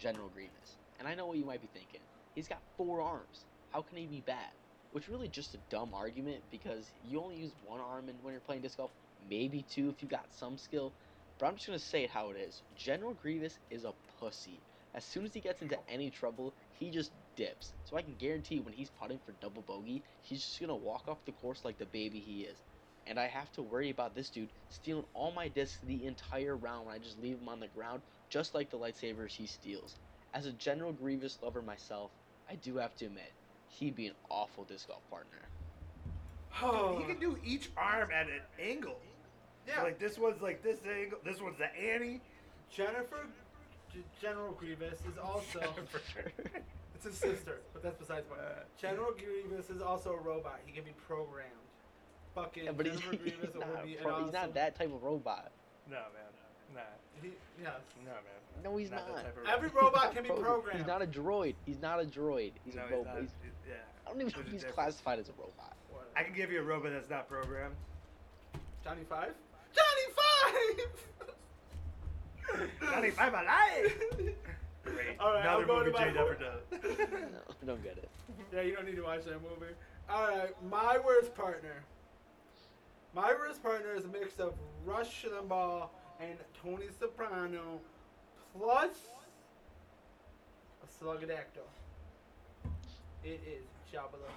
General Grievous. And I know what you might be thinking. He's got four arms. How can he be bad? Which really just a dumb argument because you only use one arm in, when you're playing disc golf, maybe two if you got some skill. But I'm just gonna say it how it is. General Grievous is a pussy. As soon as he gets into any trouble, he just dips. So I can guarantee when he's putting for double bogey, he's just gonna walk off the course like the baby he is and I have to worry about this dude stealing all my discs the entire round when I just leave him on the ground, just like the lightsabers he steals. As a General Grievous lover myself, I do have to admit, he'd be an awful disc golf partner. Oh, He can do each arm at an angle. yeah. Like this one's like this angle. This one's the Annie. Jennifer G- General Grievous is also it's his sister, but that's besides the point. Uh, General Grievous is also a robot. He can be programmed. Fucking Yeah, but he's, Jennifer he's, Grievous not, would be a an pro- he's awesome. not that type of robot. no man. Nah. He, yes. No man. No, he's not. not. That type of Every robot. robot can be Pro- programmed. He's not a droid. He's not a droid. He's no, a he's robot. not. He's, yeah. I don't even know There's if a he's difference. classified as a robot. What? I can give you a robot that's not programmed. Johnny Five. Johnny Five. Johnny Five alive. Great. All right, Another I'm going movie to my Jay never does. No, I don't get it. Yeah, you don't need to watch that movie. All right, my worst partner. My worst partner is a mix of Rush Limbaugh and Tony Soprano, plus a Slugadactyl. It is Jabba the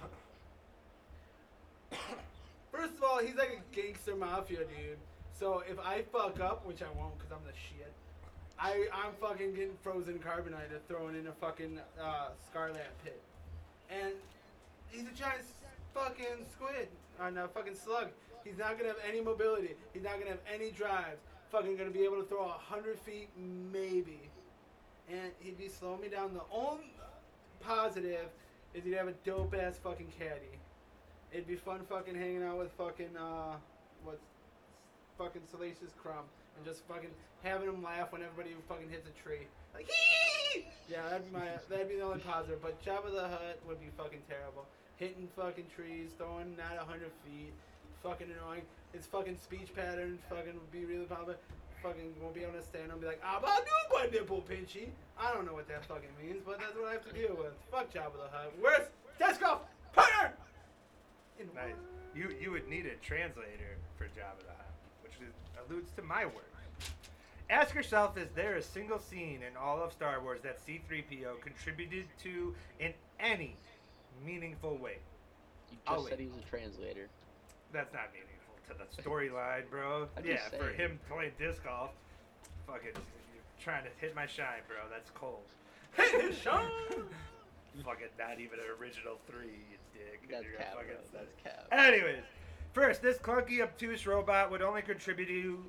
Hutt. First of all, he's like a gangster mafia dude. So if I fuck up, which I won't because I'm the shit, I, I'm fucking getting frozen carbonite and thrown in a fucking uh, Sarlacc pit. And he's a giant fucking squid, or no, fucking slug. He's not gonna have any mobility. He's not gonna have any drives. Fucking gonna be able to throw a hundred feet maybe, and he'd be slowing me down. The only positive is he'd have a dope ass fucking caddy. It'd be fun fucking hanging out with fucking uh, what's fucking Salacious Crumb and just fucking having him laugh when everybody fucking hits a tree. Like hee! Yeah, that'd be my that'd be the only positive. But Jabba the Hutt would be fucking terrible. Hitting fucking trees, throwing not a hundred feet, fucking annoying. His fucking speech pattern fucking would be really popular. Fucking won't be able to stand and be like, ah, but do nipple pinchy. I don't know what that fucking means, but that's what I have to deal with. Fuck Jabba the Hutt. Where's Deskov? Partner! Nice. You you would need a translator for Jabba the Hutt, alludes to my work. Ask yourself, is there a single scene in all of Star Wars that C-3PO contributed to in any meaningful way? You I'll just said wait. he was a translator. That's not meaningful to the storyline, bro. Yeah, for him playing disc golf, fucking you're trying to hit my shine, bro. That's cold. Sean! fucking not even an original three, you dick. That's cap, bro. fucking- That's cap. Anyways, first, this clunky, obtuse robot would only contribute to,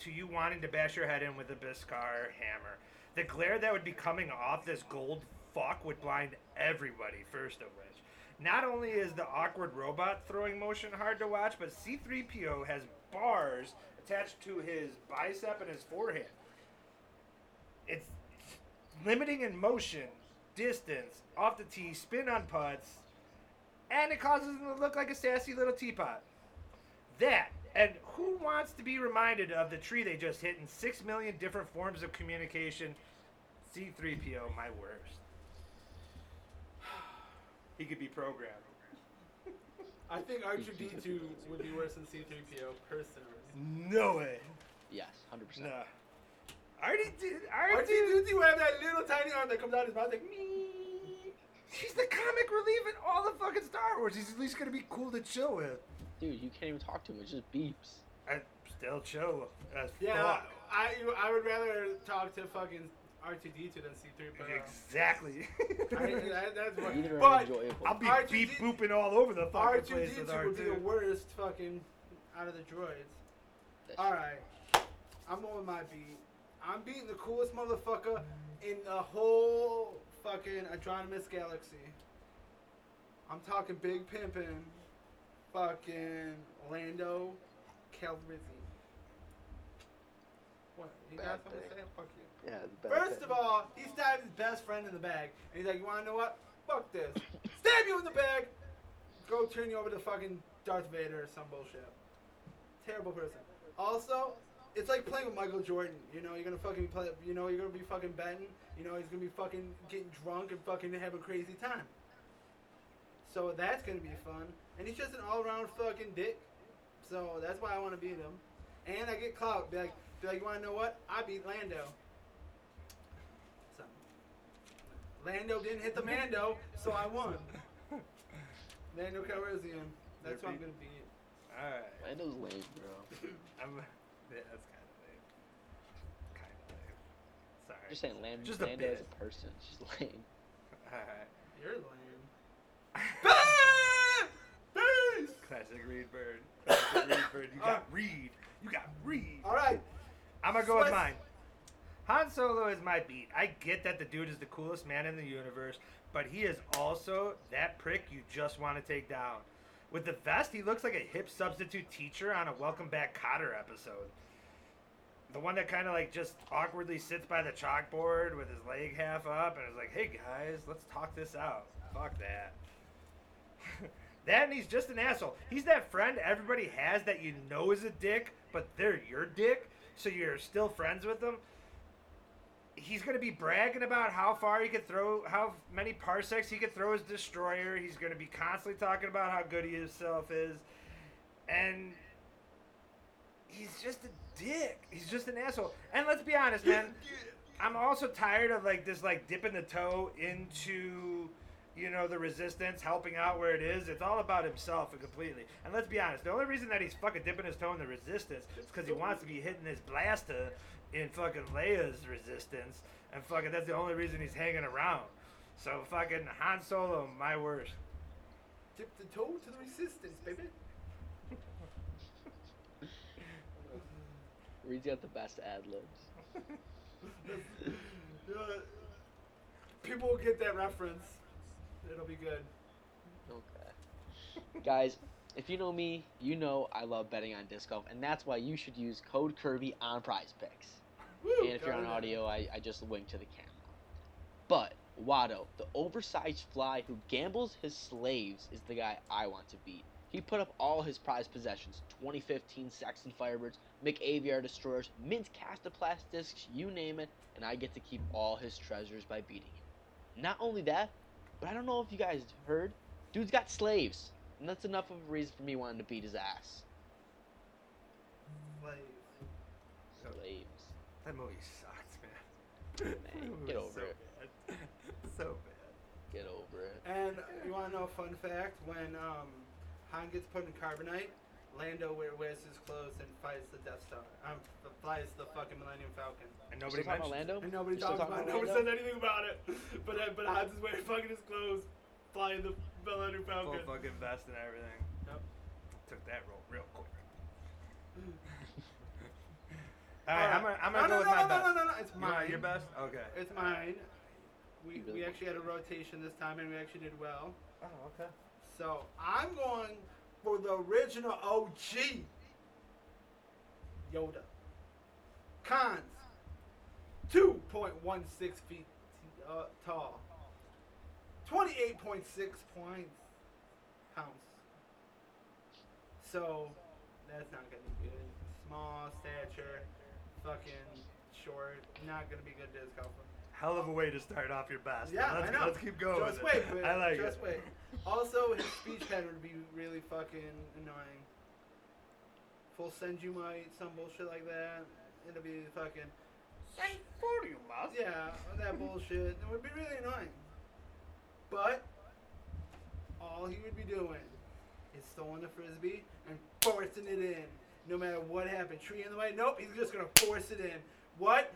to you wanting to bash your head in with a Biscar hammer. The glare that would be coming off this gold fuck would blind everybody, first of which. Not only is the awkward robot throwing motion hard to watch, but C3PO has bars attached to his bicep and his forehead. It's limiting in motion, distance, off the tee, spin on putts, and it causes him to look like a sassy little teapot. That, and who wants to be reminded of the tree they just hit in six million different forms of communication? C3PO, my worst. He could be programmed. I think R2D2 would be worse than C3PO, personally. No way. Yes, hundred percent. Nah. R2D2, R2D2, R2D2 would have that little tiny arm that comes out his mouth like me. he's the comic relief in all the fucking Star Wars. He's at least gonna be cool to chill with. Dude, you can't even talk to him. It just beeps. I still chill as Yeah, fuck. I I would rather talk to fucking R2D2 than C3PO. Exactly. I, that, that's what. Neither are But enjoyable. I'll be R2D2 beep booping all over the fucking place with R2D2 would be the worst fucking out of the droids. That's All right, I'm on my beat. I'm beating the coolest motherfucker in the whole fucking Andromeda galaxy. I'm talking Big Pimpin', fucking Lando Calrissian. What? You got something to say? Fuck you. Yeah, bad First of all, he stabbed his best friend in the bag. And he's like, you wanna know what? Fuck this. Stab you in the bag! Go turn you over to fucking Darth Vader or some bullshit. Terrible person. Also, it's like playing with Michael Jordan. You know, you're gonna fucking play, you know, you're gonna be fucking betting. You know, he's gonna be fucking getting drunk and fucking have a crazy time. So that's gonna be fun. And he's just an all around fucking dick. So that's why I wanna beat him. And I get clout. Be like, be like, you wanna know what? I beat Lando. So, Lando didn't hit the Mando, so I won. Lando Calrissian. That's You're what I'm gonna beat. Alright. Lando's lame, bro. I'm, yeah, that's kind of lame. Kind of lame. Sorry. Just saying, Land, Just a Lando as a person, she's lame. Alright. You're lame. Classic Reed Bird. Classic Reed Bird. You got. Reed. You got Reed. Alright. I'm gonna go with mine. Han Solo is my beat. I get that the dude is the coolest man in the universe, but he is also that prick you just want to take down. With the vest, he looks like a hip substitute teacher on a Welcome Back Kotter episode. The one that kind of like just awkwardly sits by the chalkboard with his leg half up and is like, "Hey guys, let's talk this out." Fuck that. That and he's just an asshole. He's that friend everybody has that you know is a dick, but they're your dick, so you're still friends with them. He's gonna be bragging about how far he could throw, how many parsecs he could throw his destroyer. He's gonna be constantly talking about how good he himself is, and he's just a dick. He's just an asshole. And let's be honest, man. I'm also tired of like this like dipping the toe into you know the resistance helping out where it is it's all about himself and completely and let's be honest the only reason that he's fucking dipping his toe in the resistance is because he wants to be hitting his blaster in fucking Leia's resistance and fucking that's the only reason he's hanging around so fucking Han Solo my worst Tip the toe to the resistance, baby. Reed's got the best ad libs. People will get that reference. It'll be good. Okay. Guys, if you know me, you know I love betting on disc golf, and that's why you should use code Kirby on Prize Picks. Woo, And if you're on audio, I, I just wink to the camera. But Watto, the oversized fly who gambles his slaves, is the guy I want to beat. He put up all his prize possessions 2015 Sexton Firebirds, McAviar Destroyers, Mint Kastaplast discs, you name it, and I get to keep all his treasures by beating him. Not only that, but I don't know if you guys heard, dude's got slaves. And that's enough of a reason for me wanting to beat his ass. Slave. Slaves. That movie sucks, man. Man, get over so it. Bad. so bad. Get over it. And you want to know a fun fact? When um, Han gets put in carbonite, Lando wear- wears his clothes and flies the Death Star. Um, f- flies the fucking Millennium Falcon. And Nobody nobody talking mentioned. about Lando? And nobody talks about it. about Nobody Lando? says anything about it. But uh, but Hans is wearing fucking his clothes, flying the Millennium Falcon. Full fucking vest and everything. Yep. Took that role real quick. All right, I'm gonna, I'm gonna no, go no, with no, my no, best. No, no, no, no, It's You want mine. your best? Okay. It's mine. We, You really we want actually had a rotation this time and we actually did well. Oh, okay. So I'm going for the original OG Yoda. Cons 2.16 feet uh, tall, 28.6 points pounds. So that's not gonna be good. Small stature, fucking short, not gonna be good disc golfer. Hell of a way to start off your best. Yeah, let's, I know. let's keep going. Just wait, it. I like just it. wait. Also, his speech pattern would be really fucking annoying. Full send you might, some bullshit like that. It'll be fucking Thank for you, boss. yeah, that bullshit. It would be really annoying. But all he would be doing is throwing the frisbee and forcing it in. No matter what happened, tree in the way. Nope, he's just gonna force it in. What?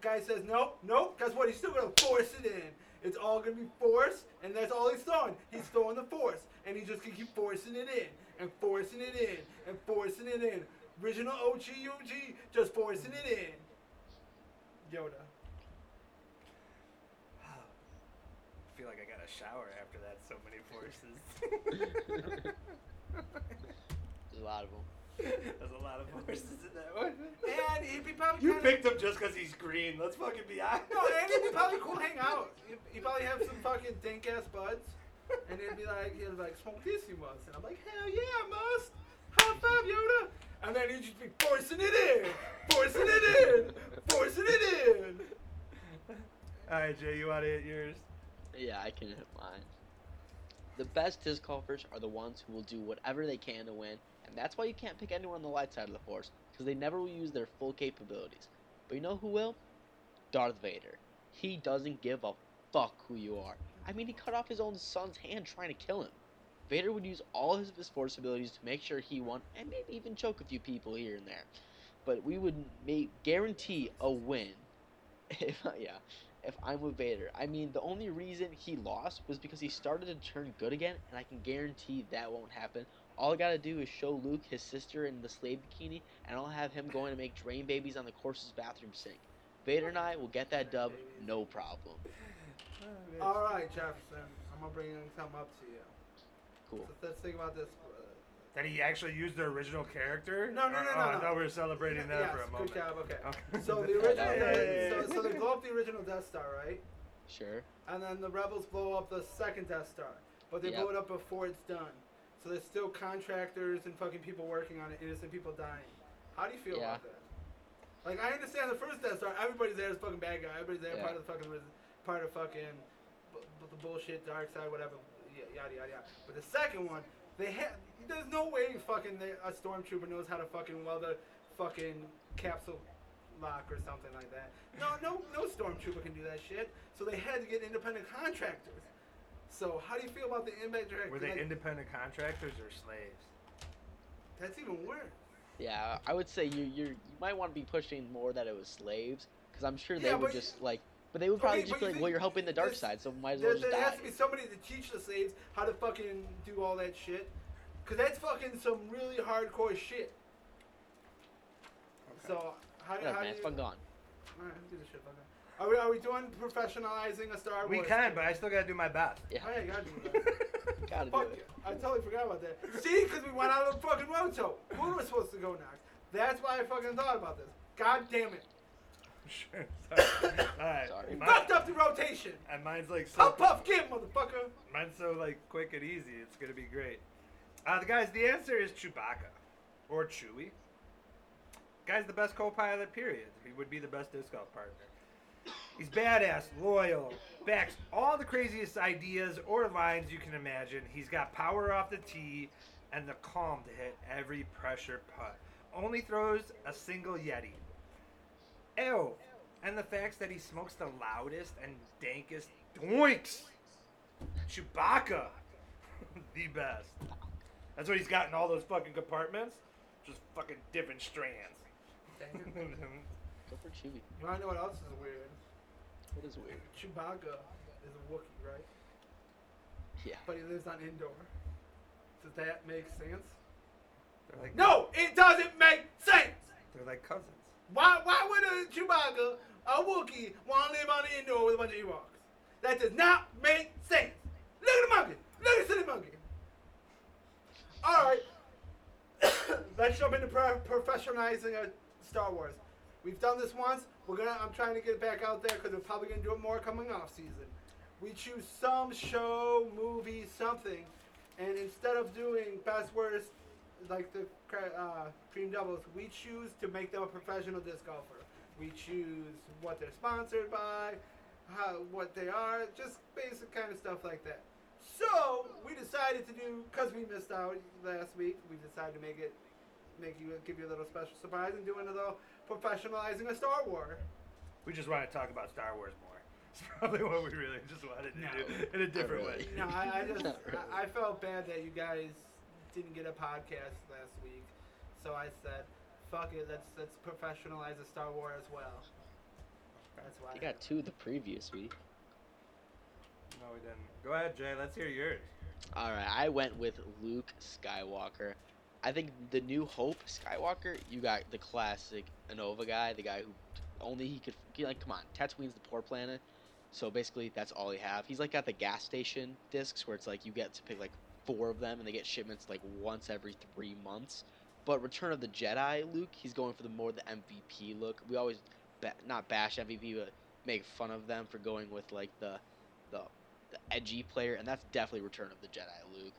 Guy says nope, nope. Guess what? He's still gonna force it in. It's all gonna be force, and that's all he's throwing. He's throwing the force, and he's just gonna keep forcing it in and forcing it in and forcing it in. Original OG UG, just forcing it in. Yoda. I feel like I got a shower after that. So many forces. There's a lot of them. There's a lot of horses in that one. And he'd be probably You kinda- picked him just because he's green. Let's fucking be honest. No, and it'd be probably cool to hang out. He'd, he'd probably have some fucking dank ass buds. And it'd be like, he'd be like, smoke this you must. And I'm like, hell yeah, I must. High five, Yoda. And then he'd just be forcing it in. Forcing it in. Forcing it in. All right, Jay, you want to hit yours? Yeah, I can hit mine. The best disc golfers are the ones who will do whatever they can to win, and that's why you can't pick anyone on the light side of the force, because they never will use their full capabilities. But you know who will? Darth Vader. He doesn't give a fuck who you are. I mean, he cut off his own son's hand trying to kill him. Vader would use all of his force abilities to make sure he won, and maybe even choke a few people here and there. But we would make guarantee a win. If yeah, if I'm with Vader. I mean, the only reason he lost was because he started to turn good again, and I can guarantee that won't happen. All I gotta do is show Luke his sister in the slave bikini, and I'll have him going to make drain babies on the course's bathroom sink. Vader and I will get that dub, no problem. All right, Jefferson. I'm going to bring something up to you. Cool. So let's think about this. uh, That he actually used the original character? No, no, Or- no, oh, no, I thought we were celebrating that yes, for a moment. Good job, okay. Okay. So the Yeah, original, that was- so, so they blow up the original Death Star, right? Sure. And then the rebels blow up the second Death Star, but they Yep. blow it up before it's done. So there's still contractors and fucking people working on it, innocent people dying. How do you feel Yeah. about that? Like I understand the first Death Star, everybody's there as fucking bad guy, everybody's there Yeah. part of the fucking part of fucking b- b- the bullshit dark side, whatever, y- yada yada yada. But the second one, they had there's no way fucking they, a stormtrooper knows how to fucking weld a fucking capsule lock or something like that. No, no, no stormtrooper can do that shit. So they had to get independent contractors. So how do you feel about the impact director? Were they Like, independent contractors or slaves? That's even worse. Yeah, I would say you you you might want to be pushing more that it was slaves, because I'm sure they Yeah, would just like, but they would probably Okay, just be like, well, you're helping the dark side, so might as There, well just there die. has to be somebody to teach the slaves how to fucking do all that shit. Cause that's fucking some really hardcore shit. So How, Whatever, how man. do It's you, fun gone. Alright, who gives a shit about that? Are we, are we doing professionalizing a Star Wars? We can, but I still gotta do my best. Yeah. Oh yeah, you gotta do that. Gotta do Fuck it. it. I totally forgot about that. See, because we went out of the fucking roto. Who was supposed to go next? That's why I fucking thought about this. God damn it. Sure. Sorry. Alright. Sorry. mine- Fucked up the rotation. And mine's like so. Puff puff give, motherfucker. Mine's so like quick and easy. It's gonna be great. Uh, the guys, the answer is Chewbacca, or Chewie. Guy's the best co-pilot. Period. He would be the best disc golf partner. He's badass, loyal, backs all the craziest ideas or lines you can imagine. He's got power off the tee and the calm to hit every pressure putt. Only throws a single Yeti. Ew. And the fact that he smokes the loudest and dankest doinks. Chewbacca. the best. That's what he's got in all those fucking compartments. Just fucking different strands. Go for Chewie. You wanna know what else is weird? What is weird? Chewbacca is a Wookiee, right? Yeah. But he lives on Endor. Does that make sense? they're like No, it doesn't make sense. They're like cousins. Why? Why would a Chewbacca, a Wookiee, want to live on Endor with a bunch of Ewoks? That does not make sense. Look at the monkey. Look at the silly monkey. All right. Let's jump into pro- professionalizing a Star Wars. We've done this once. We're gonna. I'm trying to get it back out there because we're probably gonna do it more coming off season. We choose some show, movie, something, and instead of doing best worst, like the uh, Dream Doubles, we choose to make them a professional disc golfer. We choose what they're sponsored by, how what they are, just basic kind of stuff like that. So we decided to do because we missed out last week. We decided to make it, make you give you a little special surprise and do another professionalizing a Star Wars. We just want to talk about Star Wars more. It's probably what we really just wanted to No. do in a different really. way. No, I, I just really. I, I felt bad that you guys didn't get a podcast last week, so I said, "Fuck it, let's let's professionalize a Star Wars as well." That's why. You got two the previous week. No, we didn't. Go ahead, Jay. Let's hear yours. All right, I went with Luke Skywalker. I think the New Hope Skywalker. You got the classic Innova guy, the guy who only he could like. Come on, Tatooine's the poor planet, so basically that's all he have. He's like got the gas station discs where it's like you get to pick like four of them, and they get shipments like once every three months. But Return of the Jedi, Luke, he's going for the more the MVP look. We always ba- not bash MVP, but make fun of them for going with like the the the edgy player, and that's definitely Return of the Jedi, Luke.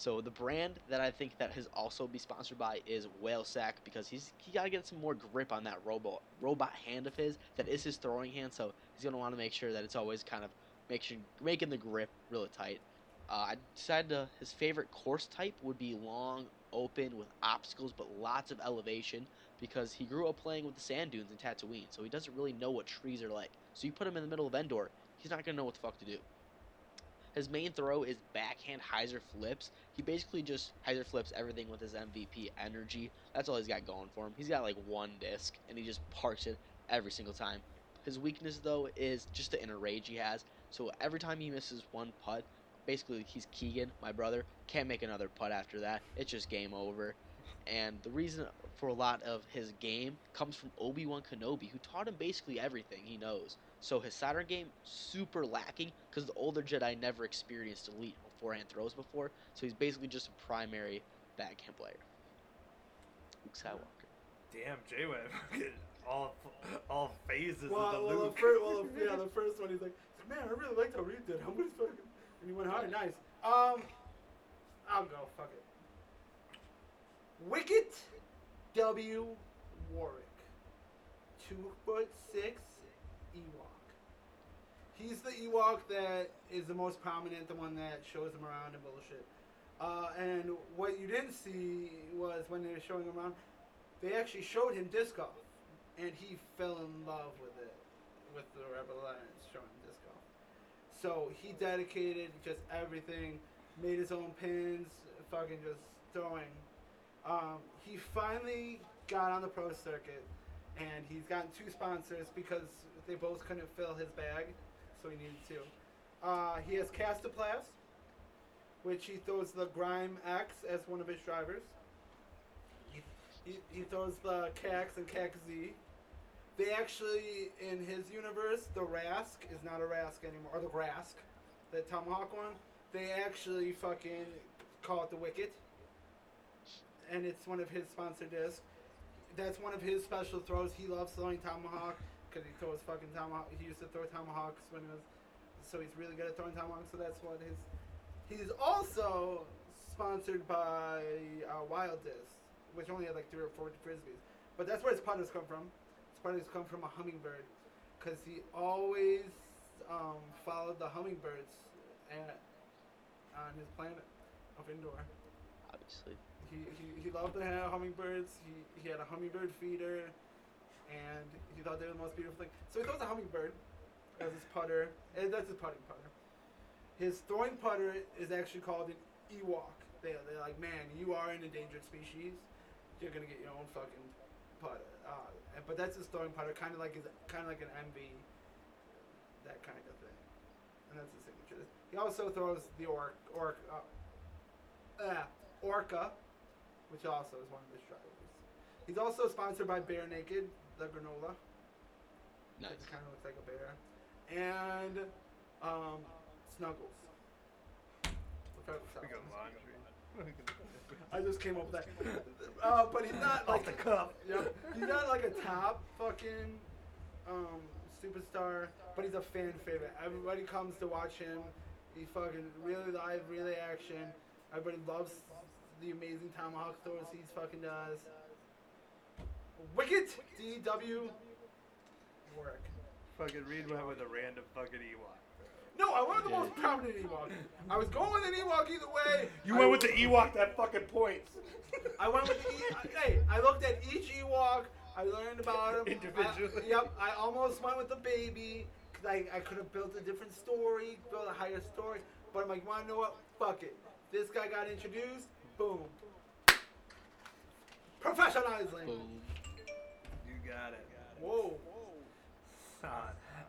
So the brand that I think that has also be sponsored by is Whale Sac because he's he got to get some more grip on that robot robot hand of his that is his throwing hand. So he's gonna want to make sure that it's always kind of sure, making the grip really tight. Uh, I decided to, his favorite course type would be long, open with obstacles but lots of elevation because he grew up playing with the sand dunes in Tatooine, so he doesn't really know what trees are like. So you put him in the middle of Endor, he's not gonna know what the fuck to do. His main throw is backhand hyzer flips. He basically just hyzer flips everything with his MVP energy. That's all he's got going for him. He's got like one disc, and he just parks it every single time. His weakness though is just the inner rage he has. So every time he misses one putt, basically he's Keegan, my brother, can't make another putt after that. It's just game over. And the reason for a lot of his game comes from Obi Wan Kenobi, who taught him basically everything he knows. So his Saturn game super lacking because the older Jedi never experienced elite forehand throws before. So he's basically just a primary backhand player. Luke Skywalker. Damn, Jay went all all phases Well, of the well, Luke. the first, well, the- yeah, the first one he's like, man, I really liked how Reed did. I'm gonna fucking, and he went hard, nice. Um, I'll go. Fuck it. Wicket W. Warwick, two foot six Ewok. He's the Ewok that is the most prominent, the one that shows him around and bullshit. Uh, and what you didn't see was when they were showing him around, they actually showed him disc golf, and he fell in love with it, with the Rebel Alliance showing disc golf. So he dedicated just everything, made his own pins, fucking just throwing. Um, he finally got on the pro circuit, and he's gotten two sponsors because they both couldn't fill his bag, so he needed two. Uh, he has Kastaplast, which he throws the Grym X as one of his drivers. He, he, throws the Kaxe and Kaxe Z. They actually, in his universe, the Rask is not a Rask anymore, or the Rask, the Tomahawk one. They actually fucking call it the Wicket, and it's one of his sponsored discs. That's one of his special throws. He loves throwing Tomahawk because he throws fucking Tomahawk. He used to throw Tomahawks when he was, so he's really good at throwing Tomahawks. So that's what his. He's also sponsored by uh, Wild Disc, which only had like three or four frisbees. But that's where his putters come from. His putters come from a hummingbird, because he always um, followed the hummingbirds at, on his planet of Endor. Obviously. He, he, he loved to have hummingbirds. He, he had a hummingbird feeder, and he thought they were the most beautiful thing. So he throws a hummingbird as his putter, and that's his putting putter. His throwing putter is actually called an Ewok. They, they're like, man, you are an endangered species. You're gonna get your own fucking putter. Uh, but that's his throwing putter, kind of like his, kind of like an MV, that kind of thing. And that's his signature. He also throws the orc, orc, uh, uh, orca, which also is one of his drivers. He's also sponsored by Bear Naked, the granola. Nice. It kind of looks like a bear. And um, Snuggles. I- We got laundry. I just came up with that. Uh, but he's not like the cup. Yep. He's not like a top fucking um, superstar, but he's a fan favorite. Everybody comes to watch him. He fucking really live, really action. Everybody loves the amazing tomahawk throws he fucking does. Wicket DW work. Fucking Reed went with a random fucking Ewok. No, I went with the most prominent Ewok. I was going with an Ewok either way. You I- went with the Ewok that fucking points. I went with the e- hey. I looked at each Ewok. I learned about him Individually. I, yep. I almost went with the baby because I, I could have built a different story, built a higher story. But I'm like, you want to know what? Fuck it. This guy got introduced. Boom. Professionalizing. Boom. Got it. Whoa. Son.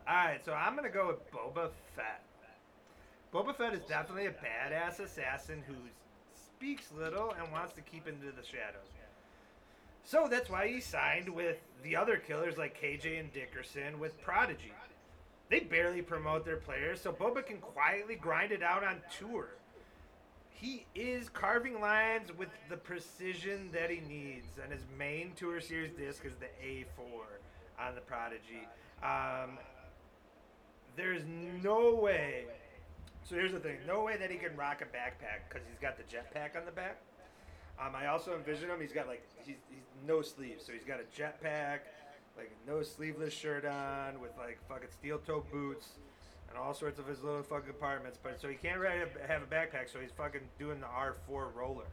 Alright, so I'm gonna go with Boba Fett. Boba Fett is definitely a badass assassin who speaks little and wants to keep into the shadows. So that's why he signed with the other killers like KJ and Dickerson with Prodigy. They barely promote their players, so Boba can quietly grind it out on tour. He is carving lines with the precision that he needs, and his main tour series disc is the A4 on the Prodigy. Um, there's no way. So here's the thing: no way that he can rock a backpack because he's got the jetpack on the back. Um, I also envision him. He's got like he's, he's no sleeves, so he's got a jetpack, like no sleeveless shirt on with like fucking steel toe boots and all sorts of his little fucking compartments. But so he can't really have- a backpack, so he's fucking doing the R4 roller.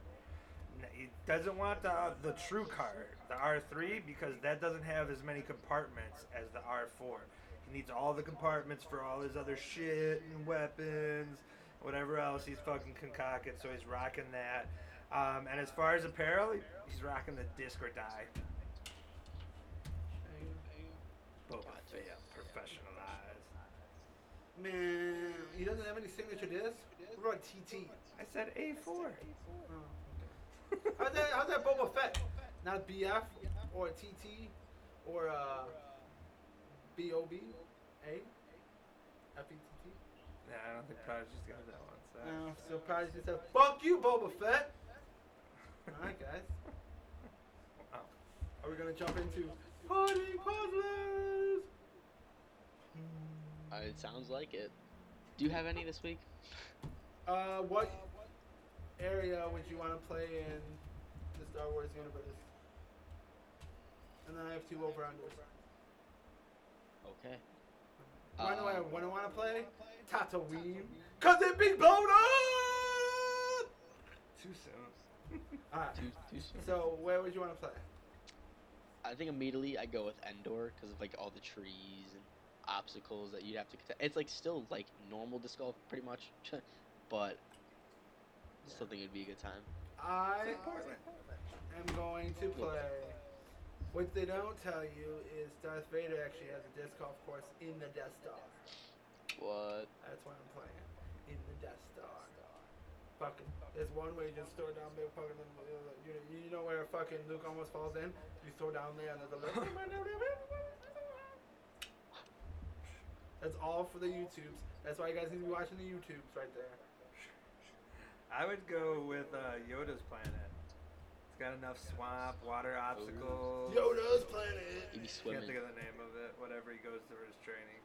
He doesn't want the the true card, the R3, because that doesn't have as many compartments as the R4. He needs all the compartments for all his other shit and weapons, whatever else he's fucking concocted. So he's rocking that. Um, and as far as apparel, he's rocking the disc or die. Boba. Man, he doesn't have any signature discs. What about TT? I said A4. Oh, okay. how's that? How's that Boba Fett? Not BF or TT or uh, BOB? A? F-E-T-T? Nah, I don't think Prodigy just got that one. So. No, so probably just said, fuck you, Boba Fett. Alright, guys. Wow. Are we gonna jump into party puzzlers? Uh, it sounds like it. Do you have any this week? Uh, what area would you want to play in the Star Wars universe? And then I have two over unders. Okay. Why do I when I want to play? Tatooine. Cause it be blown up. Too soon. Uh, Alright. Too, too soon. So where would you want to play? I think immediately I go with Endor because of like all the trees and obstacles that you'd have to. Contest. It's like still like normal disc golf pretty much, but still think it'd be a good time. I am going to play. What they don't tell you is Darth Vader actually has a disc golf course in the Death Star. What? That's why I'm playing in the Death Star. Fucking, there's one way you just throw down there, fucking, you, you know where fucking Luke almost falls in? You throw down there and there's a little. That's all for the YouTubes. That's why you guys need to be watching the YouTubes right there. I would go with uh, Yoda's planet. It's got enough swamp, water obstacles. Yoda's planet. You be Can't think of the name of it. Whatever he goes through his training.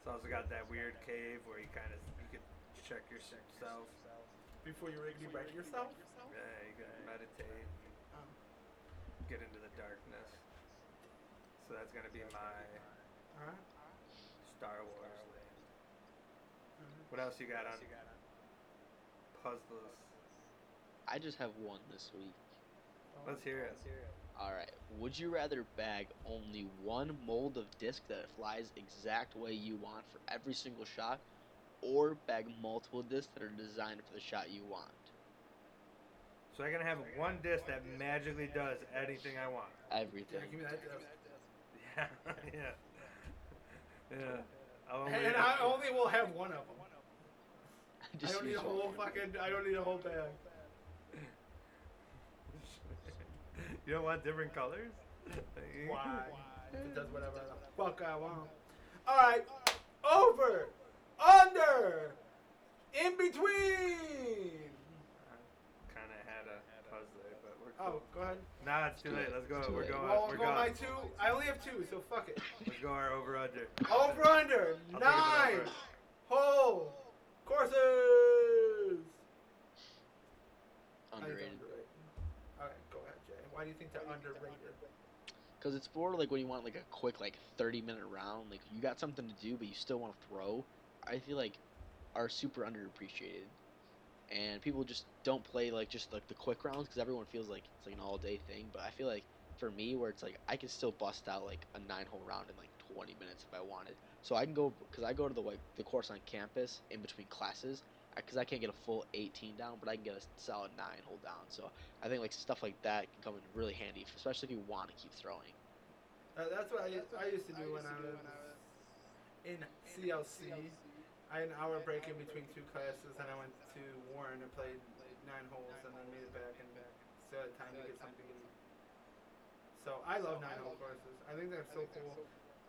It's also got that weird cave where you kind of you could check yourself. Before you riggedy break yourself. Yeah, you can meditate, Um, get into the darkness. So that's gonna be my all right. Star Wars land. Mhm. What else you got on puzzles? I just have one this week. Let's hear it. All right. Would you rather bag only one mold of disc that flies exact way you want for every single shot, or bag multiple discs that are designed for the shot you want? So I'm gonna have one disc that magically does anything I want. Everything. Yeah, give me that. disc. Yeah, yeah, yeah. I'll only- And I only will have one of them. I don't need a whole fucking. I don't need a whole bag. you don't want different colors? Why? If it does whatever the fuck I want. Alright. Over. Under. In between. Kind of had a puzzle, but we're Oh, go ahead. Nah, it's too Too late. late. Let's go. It's too We're late. going. Well, we're go my going. two. I only have two, so fuck it. Let's go our over under. Over under. I'll take it Nine. over. Whole. Courses. I think Underrated. underrated. Alright, go ahead, Jay. Why do you think they're underrated? Because it's for like when you want like a quick like 30 minute round, like you got something to do but you still want to throw. I feel like are super underappreciated, and people just don't play like just like the quick rounds because everyone feels like it's like an all day thing. But I feel like for me, where it's like I can still bust out like a nine hole round in like 20 minutes if I wanted. So I can go because I go to the like the course on campus in between classes because I can't get a full 18 down, but I can get a solid nine hole down. So I think like stuff like that can come in really handy, especially if you want to keep throwing. Uh, that's what I, I used to do when I was in CLC. I had an hour break in between two classes, and I went to Warren and played nine holes, and then made it back and back. still had time to get something to eat. So I love nine hole courses. I think they're so cool.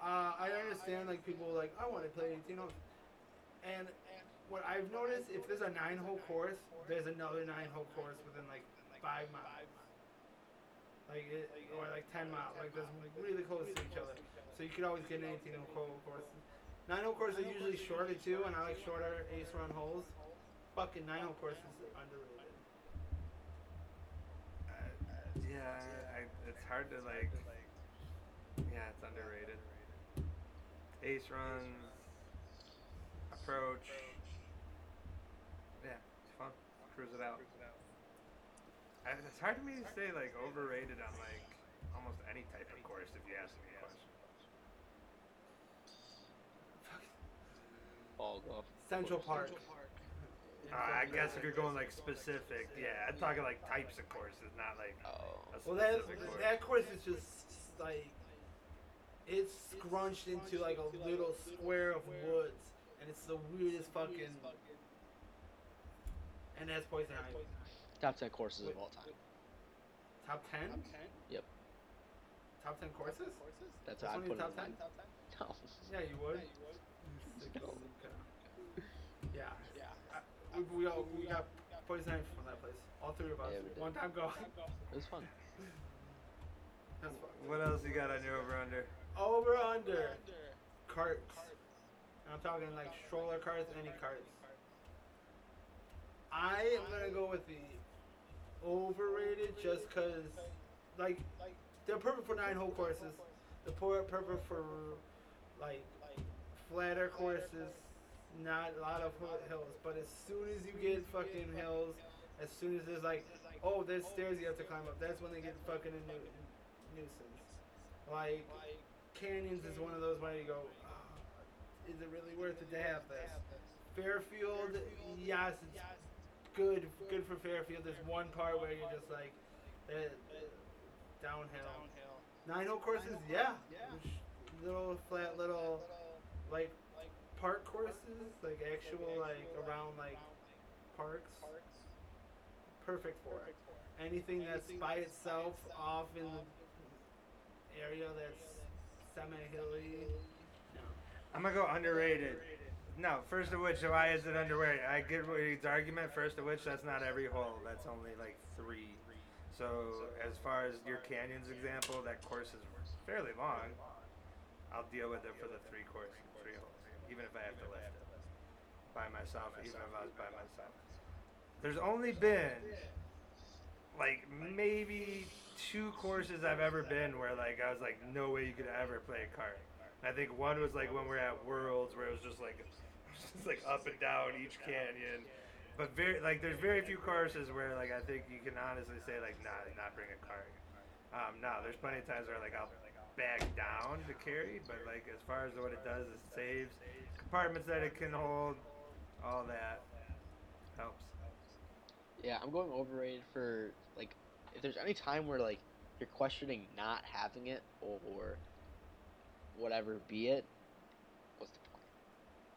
Uh, I understand like people like I want to play 18 holes, and what I've noticed if there's a nine hole course, there's another nine hole course within like five miles. Like it, or like ten miles, like they're really close to each other. So you could always get an 18 hole course. Nine hole courses are usually shorter too, and I like shorter ace run holes. Fucking nine hole courses are underrated. Uh, yeah, I, it's hard to like. Yeah, it's underrated. Ace runs, approach. Yeah, it's fun. Cruise it out. I, it's hard for me to say like overrated on like almost any type of course if you ask me a question. Ball golf. Central Park. Uh, I guess if you're going like specific, yeah, I'm talking like types of courses, not like Oh. Well, that course. that course is just like it's scrunched into like a little square of woods, and it's the weirdest fucking. And that's poison ivy. Top 10 courses of all time. Top ten. Yep. Top ten courses. That's That's how I one of put your it. top in 10? mine. No. Yeah, you would. No. Yeah. I, we, we all we got poison ivy from that place. All three of us. Yeah, we did. One time go. It was fun. That's fun. What else you got on your over under? Over under carts. And I'm talking like stroller carts, any carts. I am gonna go with the overrated just cause like they're perfect for nine hole courses. They're perfect for like flatter courses, not a lot of hills. But as soon as you get fucking hills, as soon as there's like, oh, there's stairs you have to climb up, that's when they get fucking a nu- nuisance. Like canyons is one of those where you go, "Ah, is it really worth it to have this? Fairfield, yes, it's good, good for Fairfield. There's one part where you're just like, eh, downhill. Nine hole courses, yeah, little flat, little like park courses, like actual like around like parks. Perfect for it. Anything that's by itself off in the area that's semi hilly. No. I'm gonna go underrated. No, first of which, why is it underrated? I get Reed's argument. First of which, that's not every hole. That's only like three. So as far as your canyons example, that course is fairly long. I'll deal with it for the three course, three holes, even if I have to lift it by myself, even if I was by myself. There's only been like maybe two courses I've ever been where like I was like, no way you could ever play a cart. I think one was like when we are at Worlds where it was just like just like up and down each canyon. But very like there's very few courses where like I think you can honestly say like nah not bring a cart. Um no, there's plenty of times where like I'll back down to carry, but like as far as what it does it saves compartments that it can hold, all that helps. Yeah, I'm going overrated for like if there's any time where like you're questioning not having it or, whatever be it, what's the point?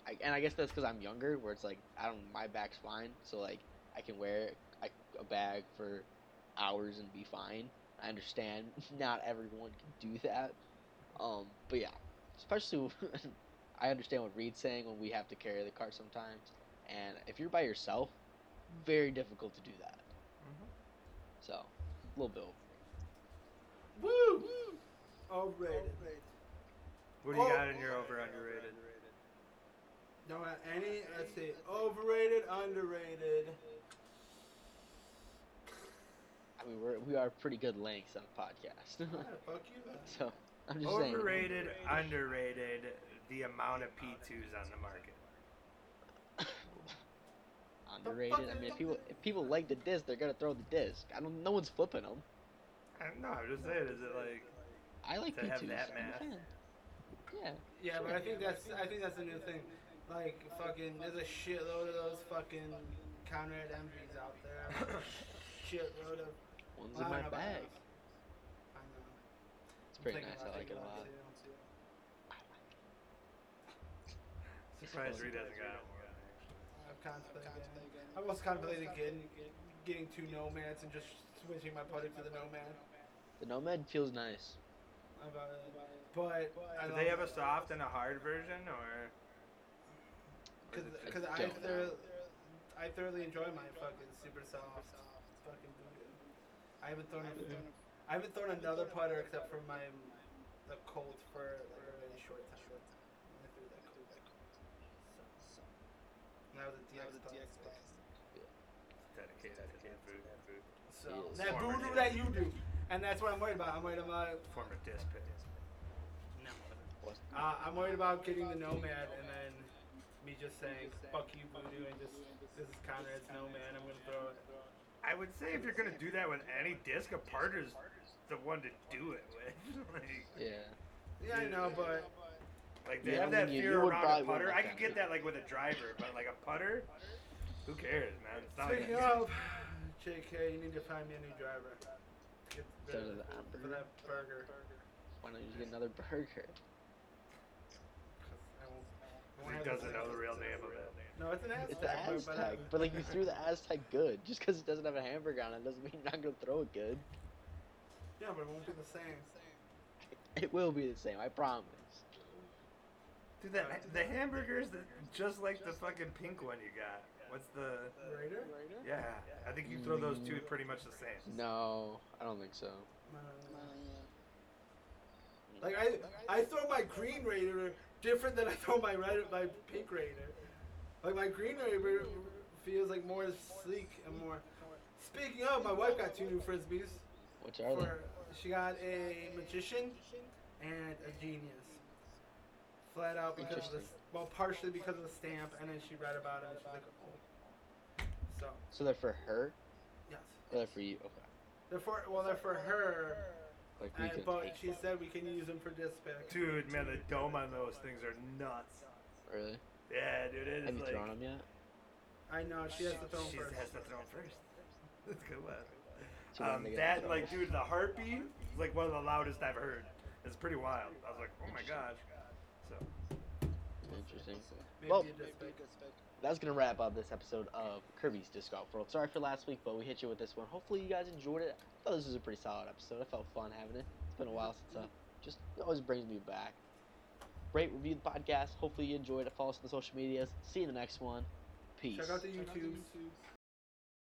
I, and I guess that's because I'm younger, where it's like I don't my back's fine, so like I can wear a, a bag for hours and be fine. I understand not everyone can do that, um, but yeah, especially I understand what Reed's saying when we have to carry the cart sometimes, and if you're by yourself, very difficult to do that. Mm-hmm. So, a little bit. Woo! Overrated. What do you Oh. got in your over underrated? Don't have any. Let's see. Overrated, underrated. I mean, we're we are pretty good lengths on the podcast. Yeah, fuck you. so I'm just saying. Overrated, underrated, the amount of P2s on the market. Underrated. I mean, if people if people like the disc, they're gonna throw the disc. I don't. No one's flipping them. I don't know, I'm just saying, is it like, I like To have P2s. that I'm a math. fan. Yeah. Yeah, but I think that's I think that's a new thing. Like fucking, there's a shitload of those fucking Conrad MVs out there. shitload of. One's Well, in my don't know about bag. I know. It's pretty nice. I like it a thinking lot. about surprised Reed hasn't got one. I've contemplated. getting- I've also contemplated getting getting two nomads and just switching my putting to the nomad. The Nomad feels nice. But Do they have a soft and a hard version, or? or Because just- I, I thoroughly enjoy my fucking super soft fucking boot. I haven't thrown a, I haven't thrown another putter except for my the Colt for like a really short time. I threw that Colt. So, and that was a DX putt. dedicated to kid food, food. So Yes. that Former voodoo that you do, and that's what I'm worried about. I'm worried about Former disc pit. What? uh, I'm worried about getting the nomad and then me just saying fuck you voodoo and just this is Conrad's nomad. I'm gonna throw it. I would say if you're gonna do that with any disc, a putter's the one to do it with. like, Yeah. Yeah, I know, but like they Yeah, have I that mean, you- fear you would around a putter. I could get that. that like with a driver, but like a putter, who cares, man? It's not speaking like of JK, you need to find me a new driver. Get Instead of the, the for hamburger. that burger. Why don't you just get another burger? 'Cause I won't, I won't he doesn't know the real name of it. No, it's an Aztec. It's the but- but, Aztec, but like you threw the Aztec good. Just because it doesn't have a hamburger on it doesn't mean you're not gonna throw it good. Yeah, but it won't be the same. It will be the same, I promise. Dude, the, the hamburgers, that just like the fucking pink one you got. What's the? Raider? Yeah, I think you throw those two pretty much the same. No, I don't think so. Uh, Like I, I throw my green Raider different than I throw my red, my pink Raider. Like my green Raider feels like more sleek and more. Speaking of, my wife got two new frisbees. Which are they? She got a magician and a genius. Flat out because of this. Well, partially because of the stamp, and then she read about it and she's like, oh. So So they're for her? yes, Or they're for you? Okay. they're for well, they're for her. Like we can but take she said we can use them for dispatch. Dude, man, the dome on those things are nuts. Really? Yeah, dude, it is Have you like. thrown them yet? I know she has to throw 'em She first. has to throw 'em first. That's good one. So Um, that like, dude, the heartbeat is like one of the loudest I've heard. It's pretty wild. I was like, oh my gosh. So, Interesting. Maybe Well- a disc pick. That's gonna wrap up this episode of Kirby's Disc Golf World. Sorry for last week, but we hit you with this one. Hopefully you guys enjoyed it. I thought this was a pretty solid episode. I felt fun having it. It's been a while since uh, just always brings me back. Rate, review the podcast. Hopefully you enjoyed it. Follow us on the social medias. See you in the next one. Peace. Check out the Check out the YouTubes. YouTubes.